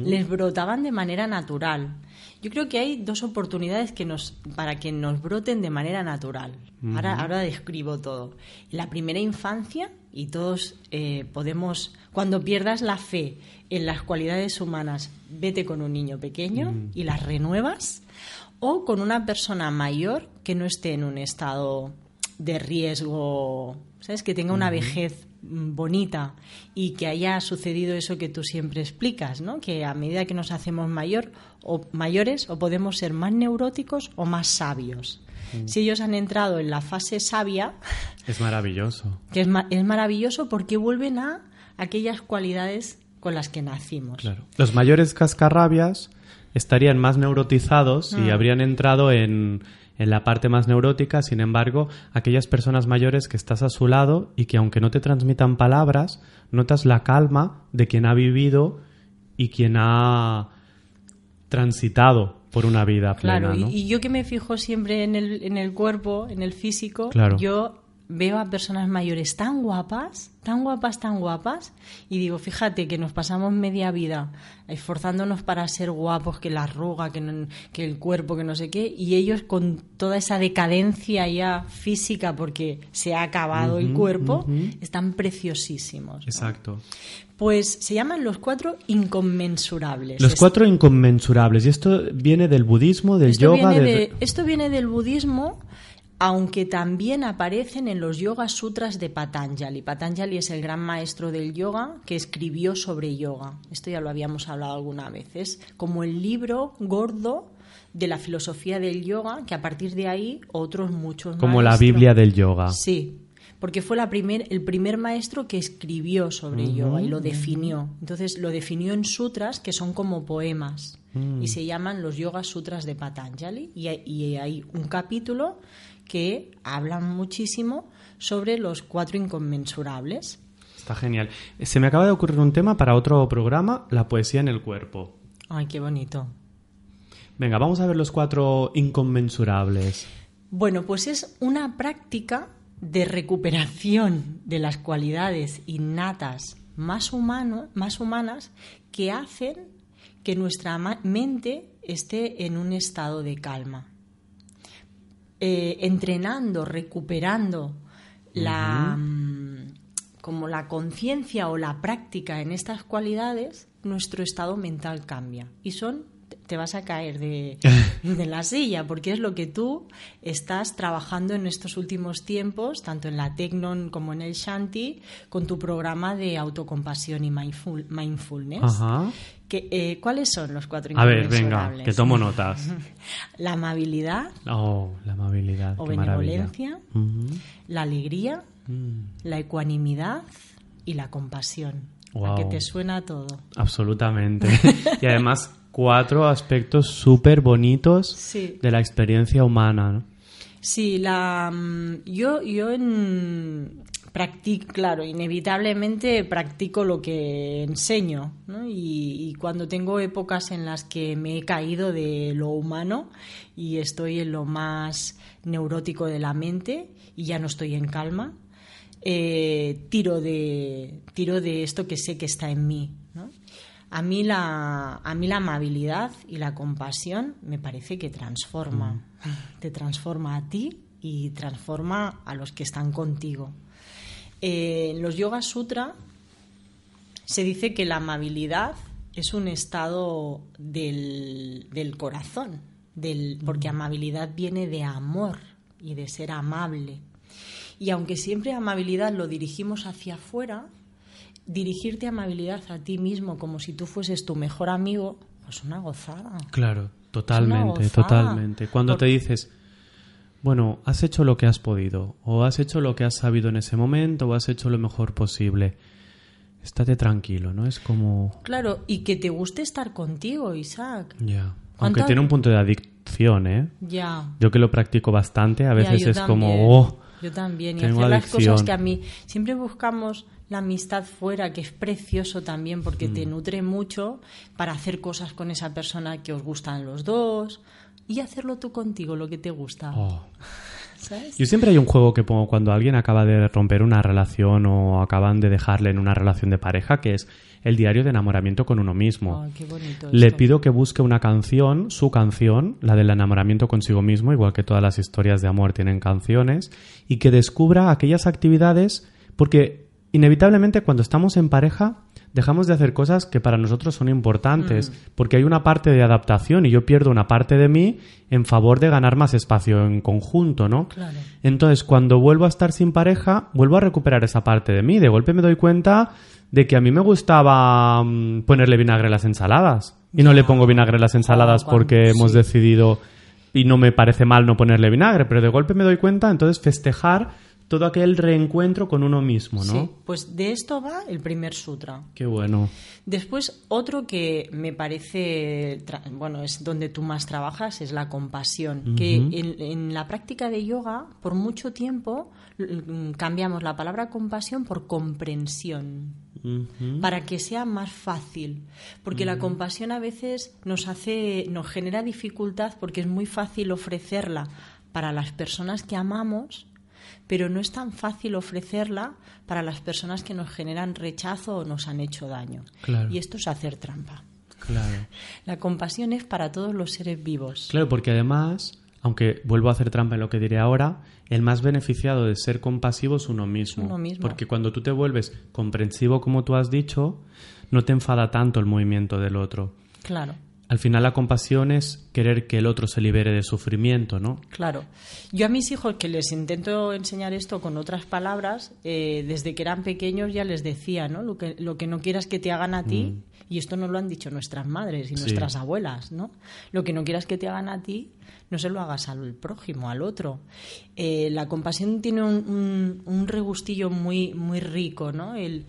les brotaban de manera natural. Yo creo que hay dos oportunidades que nos, para que nos broten de manera natural. ahora, ahora describo todo. La primera infancia, y todos eh, podemos, cuando pierdas la fe en las cualidades humanas, vete con un niño pequeño y las renuevas, o con una persona mayor que no esté en un estado de riesgo, ¿sabes? Que tenga una vejez mm, bonita y que haya sucedido eso que tú siempre explicas, ¿no? Que a medida que nos hacemos mayor o mayores o podemos ser más neuróticos o más sabios. Si ellos han entrado en la fase sabia, Es maravilloso. que es, ma- es maravilloso porque vuelven a aquellas cualidades con las que nacimos. Claro. Los mayores cascarrabias estarían más neurotizados y Ah. habrían entrado en, en la parte más neurótica. Sin embargo, aquellas personas mayores que estás a su lado y que aunque no te transmitan palabras, notas la calma de quien ha vivido y quien ha transitado por una vida plena, Claro, y- yo que me fijo siempre en el, en el cuerpo, en el físico, Claro. yo veo a personas mayores tan guapas, tan guapas, tan guapas, y digo, fíjate que nos pasamos media vida esforzándonos para ser guapos, que la arruga, que, no- que el cuerpo, que no sé qué, y ellos con toda esa decadencia ya física porque se ha acabado el cuerpo, están preciosísimos. ¿no? Exacto. Pues se llaman los cuatro inconmensurables. Los cuatro inconmensurables. Y esto viene del budismo, del esto yoga, viene, del- de- esto viene del budismo, aunque también aparecen en los Yoga Sutras de Patanjali. Patanjali es el gran maestro del yoga que escribió sobre yoga. Esto ya lo habíamos hablado alguna vez. Es como el libro gordo de la filosofía del yoga, que a partir de ahí otros muchos como la Biblia del yoga. Sí, porque fue la primer, el primer maestro que escribió sobre yoga y lo definió. Entonces lo definió en sutras que son como poemas y se llaman los Yoga Sutras de Patanjali y, hay- y hay un capítulo que hablan muchísimo sobre los cuatro inconmensurables. Está genial. Se me acaba de ocurrir un tema para otro programa, la poesía en el cuerpo. Ay, qué bonito. Venga, vamos a ver los cuatro inconmensurables. Bueno, pues es una práctica de recuperación de las cualidades innatas más, humano, más humanas que hacen que nuestra mente esté en un estado de calma. Eh, entrenando, recuperando la, como la conciencia o la práctica en estas cualidades, nuestro estado mental cambia. Y son, te vas a caer de, <laughs> de la silla, porque es lo que tú estás trabajando en estos últimos tiempos, tanto en la Tecnon como en el Shanti, con tu programa de autocompasión y mindful- mindfulness. Ajá. Que, eh, ¿Cuáles son los cuatro A ver, venga, que tomo notas. <laughs> La amabilidad Oh, la amabilidad. o qué benevolencia, la alegría, Mm, la ecuanimidad y la compasión. ¿A Guau. que te suena todo? absolutamente. <laughs> y además, cuatro aspectos súper bonitos Sí. de la experiencia humana. ¿no? Sí, la, mm, yo, yo en, practico, claro, inevitablemente practico lo que enseño, ¿no? y, y cuando tengo épocas en las que me he caído de lo humano y estoy en lo más neurótico de la mente y ya no estoy en calma, eh, tiro, de, tiro de esto que sé que está en mí. A, mí la, a mí la amabilidad y la compasión me parece que transforma. Te transforma a ti y transforma a los que están contigo. Eh, en los Yoga Sutra se dice que la amabilidad es un estado del, del corazón, del, porque amabilidad viene de amor y de ser amable. Y aunque siempre amabilidad lo dirigimos hacia afuera, dirigirte amabilidad a ti mismo como si tú fueses tu mejor amigo, es una gozada. Claro, totalmente, gozada. totalmente. Cuando te dices, bueno, has hecho lo que has podido, o has hecho lo que has sabido en ese momento, o has hecho lo mejor posible, estate tranquilo, ¿no? Es como... Claro, y que te guste estar contigo, Isaac. Ya. Aunque ¿Cuántas- tiene un punto de adicción, ¿eh? Ya. Yo que lo practico bastante, a veces es también. como, oh, Yo también. Y hacer las cosas que a mí. Siempre buscamos la amistad fuera, que es precioso también porque Mm. te nutre mucho para hacer cosas con esa persona que os gustan los dos y hacerlo tú contigo, lo que te gusta. oh. <laughs> ¿Sabes? Yo siempre hay un juego que pongo cuando alguien acaba de romper una relación o acaban de dejarle en una relación de pareja, que es el diario de enamoramiento con uno mismo. Ay, qué bonito Le esto. pido que busque una canción, su canción, la del enamoramiento consigo mismo, igual que todas las historias de amor tienen canciones, y que descubra aquellas actividades, porque inevitablemente cuando estamos en pareja dejamos de hacer cosas que para nosotros son importantes, Mm. porque hay una parte de adaptación y yo pierdo una parte de mí en favor de ganar más espacio en conjunto, ¿no? Claro. Entonces, cuando vuelvo a estar sin pareja, vuelvo a recuperar esa parte de mí. De golpe me doy cuenta de que a mí me gustaba mm, ponerle vinagre a las ensaladas. Y no le pongo vinagre a las ensaladas porque hemos decidido y no me parece mal no ponerle vinagre, pero de golpe me doy cuenta, entonces festejar todo aquel reencuentro con uno mismo, ¿no? Sí, pues de esto va el primer sutra. Qué bueno. Después, otro que me parece, bueno, es donde tú más trabajas, es la compasión. Que en, en la práctica de yoga, por mucho tiempo, cambiamos la palabra compasión por comprensión. Para que sea más fácil. Porque la compasión a veces nos hace, nos genera dificultad porque es muy fácil ofrecerla para las personas que amamos, pero no es tan fácil ofrecerla para las personas que nos generan rechazo o nos han hecho daño. Claro. Y esto es hacer trampa. Claro. La compasión es para todos los seres vivos. Claro, porque además, aunque vuelvo a hacer trampa en lo que diré ahora, el más beneficiado de ser compasivo es uno mismo. Uno mismo. Porque cuando tú te vuelves comprensivo, como tú has dicho, no te enfada tanto el movimiento del otro. Claro. Al final la compasión es querer que el otro se libere de sufrimiento, ¿no? Claro. Yo a mis hijos que les intento enseñar esto con otras palabras, eh, desde que eran pequeños ya les decía, ¿no? Lo que, lo que no quieras que te hagan a ti, y esto no lo han dicho nuestras madres y Mm. Sí. nuestras abuelas, ¿no? Lo que no quieras que te hagan a ti, no se lo hagas al prójimo, al otro. Eh, la compasión tiene un, un- un regustillo muy, muy rico, ¿no? El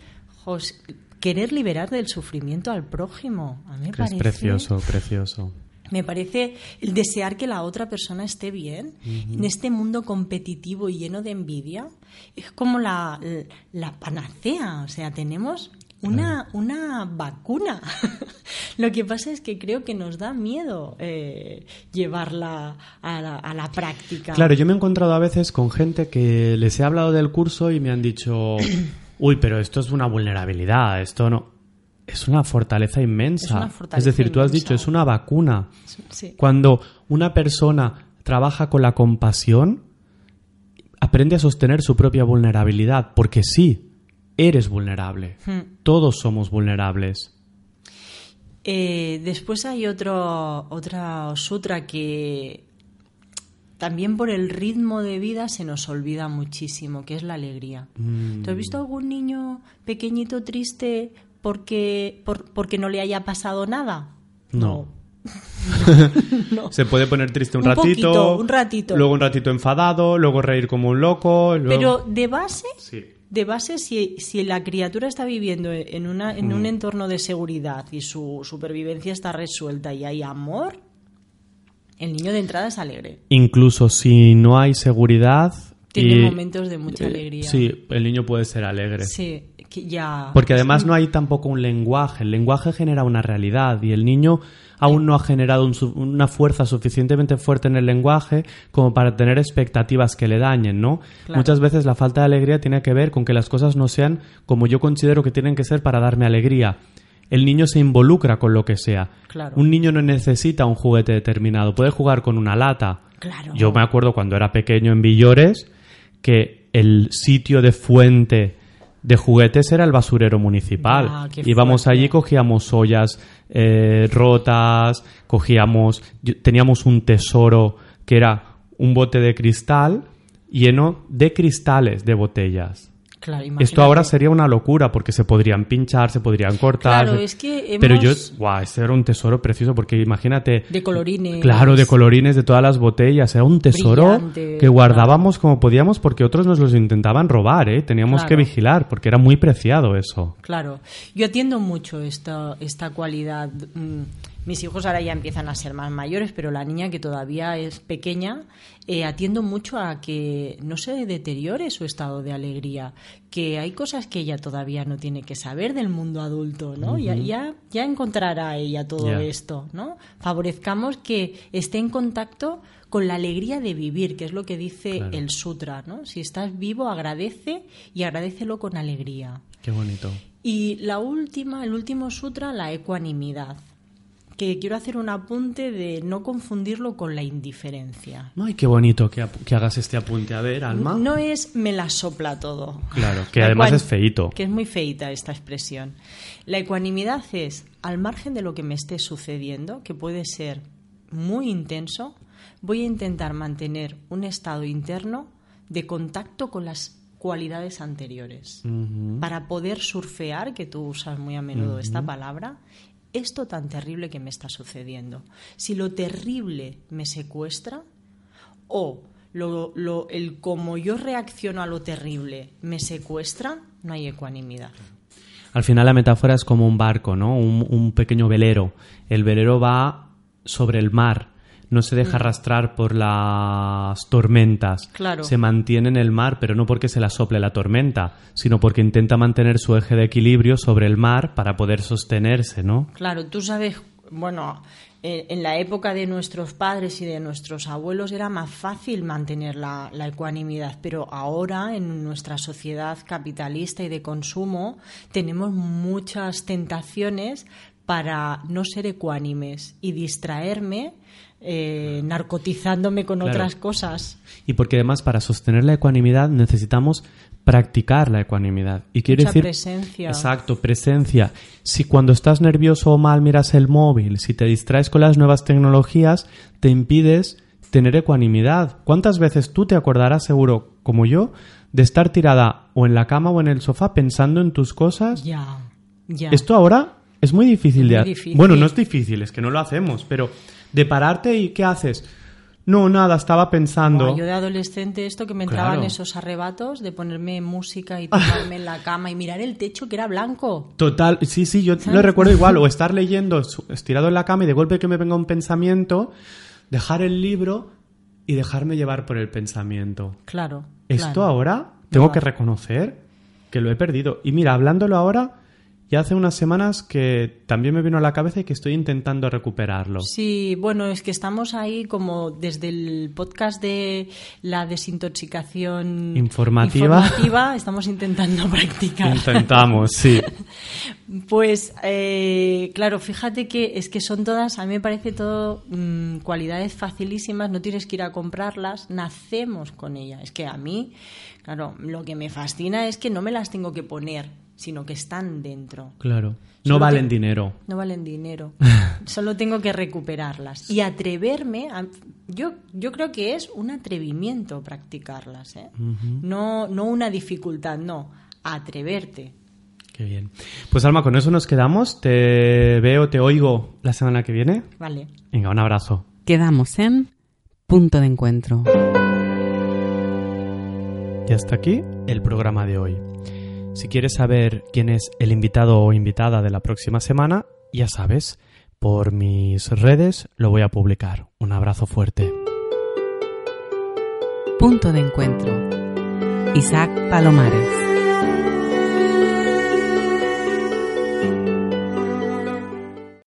querer liberar del sufrimiento al prójimo. A mí me Que es parece precioso, precioso. me parece el desear que la otra persona esté bien en este mundo competitivo y lleno de envidia es como la, la panacea. O sea tenemos una, una vacuna. <laughs> Lo que pasa es que creo que nos da miedo eh, llevarla a la, a la práctica. Claro, yo me he encontrado a veces con gente que les he hablado del curso y me han dicho, uy, pero esto es una vulnerabilidad, esto no. Es una fortaleza inmensa. Es una fortaleza decir, tú has dicho, es una vacuna. Sí. Cuando una persona trabaja con la compasión, aprende a sostener su propia vulnerabilidad, porque sí, eres vulnerable. Hmm. Todos somos vulnerables. Eh, después hay otro, otro sutra que también por el ritmo de vida se nos olvida muchísimo, que es la alegría. ¿Tú has visto algún niño pequeñito triste porque, por- porque no le haya pasado nada? No. No. <laughs> <laughs> Se puede poner triste un, Un ratito, poquito, un ratito. luego un ratito enfadado, luego reír como un loco. luego- Pero de base, Sí. de base si, si la criatura está viviendo en, una, en Mm. un entorno de seguridad y su supervivencia está resuelta y hay amor, el niño de entrada es alegre. Incluso si no hay seguridad. Tiene y- momentos de mucha eh, alegría. Sí, el niño puede ser alegre. Sí, que ya. Porque además no hay tampoco un lenguaje. El lenguaje genera una realidad y el niño aún no ha generado un una fuerza suficientemente fuerte en el lenguaje como para tener expectativas que le dañen, ¿no? Claro. Muchas veces la falta de alegría tiene que ver con que las cosas no sean como yo considero que tienen que ser para darme alegría. El niño se involucra con lo que sea. Claro. Un niño no necesita un juguete determinado, puede jugar con una lata. Claro. Yo me acuerdo cuando era pequeño en Villores que el sitio de fuente de juguetes era el basurero municipal. Ah, Íbamos allí, cogíamos ollas eh, rotas, cogíamos, teníamos un tesoro que era un bote de cristal lleno de cristales de botellas. Claro, Esto ahora sería una locura porque se podrían pinchar, se podrían cortar. Claro, es que Pero yo, hemos- guau, este era un tesoro precioso porque imagínate De colorines. Claro, de colorines de todas las botellas. Era un tesoro Brillante, que guardábamos como podíamos porque otros nos los intentaban robar, ¿eh? Teníamos Claro. que vigilar porque era muy preciado eso. Claro, yo atiendo mucho esta, esta cualidad. Mm, Mis hijos ahora ya empiezan a ser más mayores, pero la niña que todavía es pequeña, eh, atiendo mucho a que no se deteriore su estado de alegría, que hay cosas que ella todavía no tiene que saber del mundo adulto, ¿no? ya, ya, ya encontrará ella todo esto, ¿no? Favorezcamos que esté en contacto con la alegría de vivir, que es lo que dice Claro. el sutra, ¿no? Si estás vivo, agradece y agradecelo con alegría. Qué bonito. Y la última, el último sutra, la ecuanimidad, que quiero hacer un apunte de no confundirlo con la indiferencia. Ay, qué bonito que, que hagas este apunte. A ver, Alma. No es me la sopla todo. Claro, que La además es feíto. Que es muy feita esta expresión. La ecuanimidad es, al margen de lo que me esté sucediendo, que puede ser muy intenso, voy a intentar mantener un estado interno de contacto con las cualidades anteriores para poder surfear, que tú usas muy a menudo esta palabra, esto tan terrible que me está sucediendo. Si lo terrible me secuestra o lo, lo- el cómo yo reacciono a lo terrible me secuestra, no hay ecuanimidad. Al final la metáfora es como un barco, ¿no? Un, un pequeño velero. El velero va sobre el mar. No se deja arrastrar por las tormentas. Claro. Se mantiene en el mar, pero no porque se la sople la tormenta, sino porque intenta mantener su eje de equilibrio sobre el mar para poder sostenerse, ¿no? Claro, tú sabes, bueno, en la época de nuestros padres y de nuestros abuelos era más fácil mantener la, la, ecuanimidad, pero ahora en nuestra sociedad capitalista y de consumo tenemos muchas tentaciones para no ser ecuánimes y distraerme eh, narcotizándome con Claro. otras cosas. Y porque además para sostener la ecuanimidad necesitamos practicar la ecuanimidad. Y quiere Mucha decir... presencia. Exacto, presencia. Si cuando estás nervioso o mal miras el móvil, si te distraes con las nuevas tecnologías, te impides tener ecuanimidad. ¿Cuántas veces tú te acordarás seguro, como yo, de estar tirada o en la cama o en el sofá pensando en tus cosas? Ya, ya. Esto ahora es muy difícil Es de muy difícil. Bueno, no es difícil, es que no lo hacemos, pero de pararte y ¿qué haces? No, nada, estaba pensando. Buah, yo de adolescente esto que me entraban Claro. esos arrebatos de ponerme música y tirarme en la cama y mirar el techo que era blanco. Total, sí, sí, yo lo recuerdo igual, o <laughs> estar leyendo estirado en la cama y de golpe que me venga un pensamiento, dejar el libro y dejarme llevar por el pensamiento. Claro. Esto claro. ahora tengo que reconocer que lo he perdido. Y mira, hablándolo ahora, ya hace unas semanas que también me vino a la cabeza y que estoy intentando recuperarlo. Sí, bueno, es que estamos ahí como desde el podcast de la desintoxicación Informativa. informativa, estamos intentando <laughs> practicar. Intentamos, sí. <laughs> Pues eh, claro, fíjate que es que son todas, a mí me parece todo mm, cualidades facilísimas, no tienes que ir a comprarlas, nacemos con ellas. Es que a mí, claro, lo que me fascina es que no me las tengo que poner, sino que están dentro. Claro. No Solo valen dinero. No valen dinero. <laughs> Solo tengo que recuperarlas. Y atreverme, a- yo, yo creo que es un atrevimiento practicarlas. ¿eh? no, no una dificultad, no. Atreverte. Qué bien. Pues Alma, con eso nos quedamos. Te veo, te oigo la semana que viene. Vale. Venga, un abrazo. Quedamos en punto de encuentro. Y hasta aquí el programa de hoy. Si quieres saber quién es el invitado o invitada de la próxima semana, ya sabes, por mis redes lo voy a publicar. Un abrazo fuerte. Punto de encuentro. Isaac Palomares.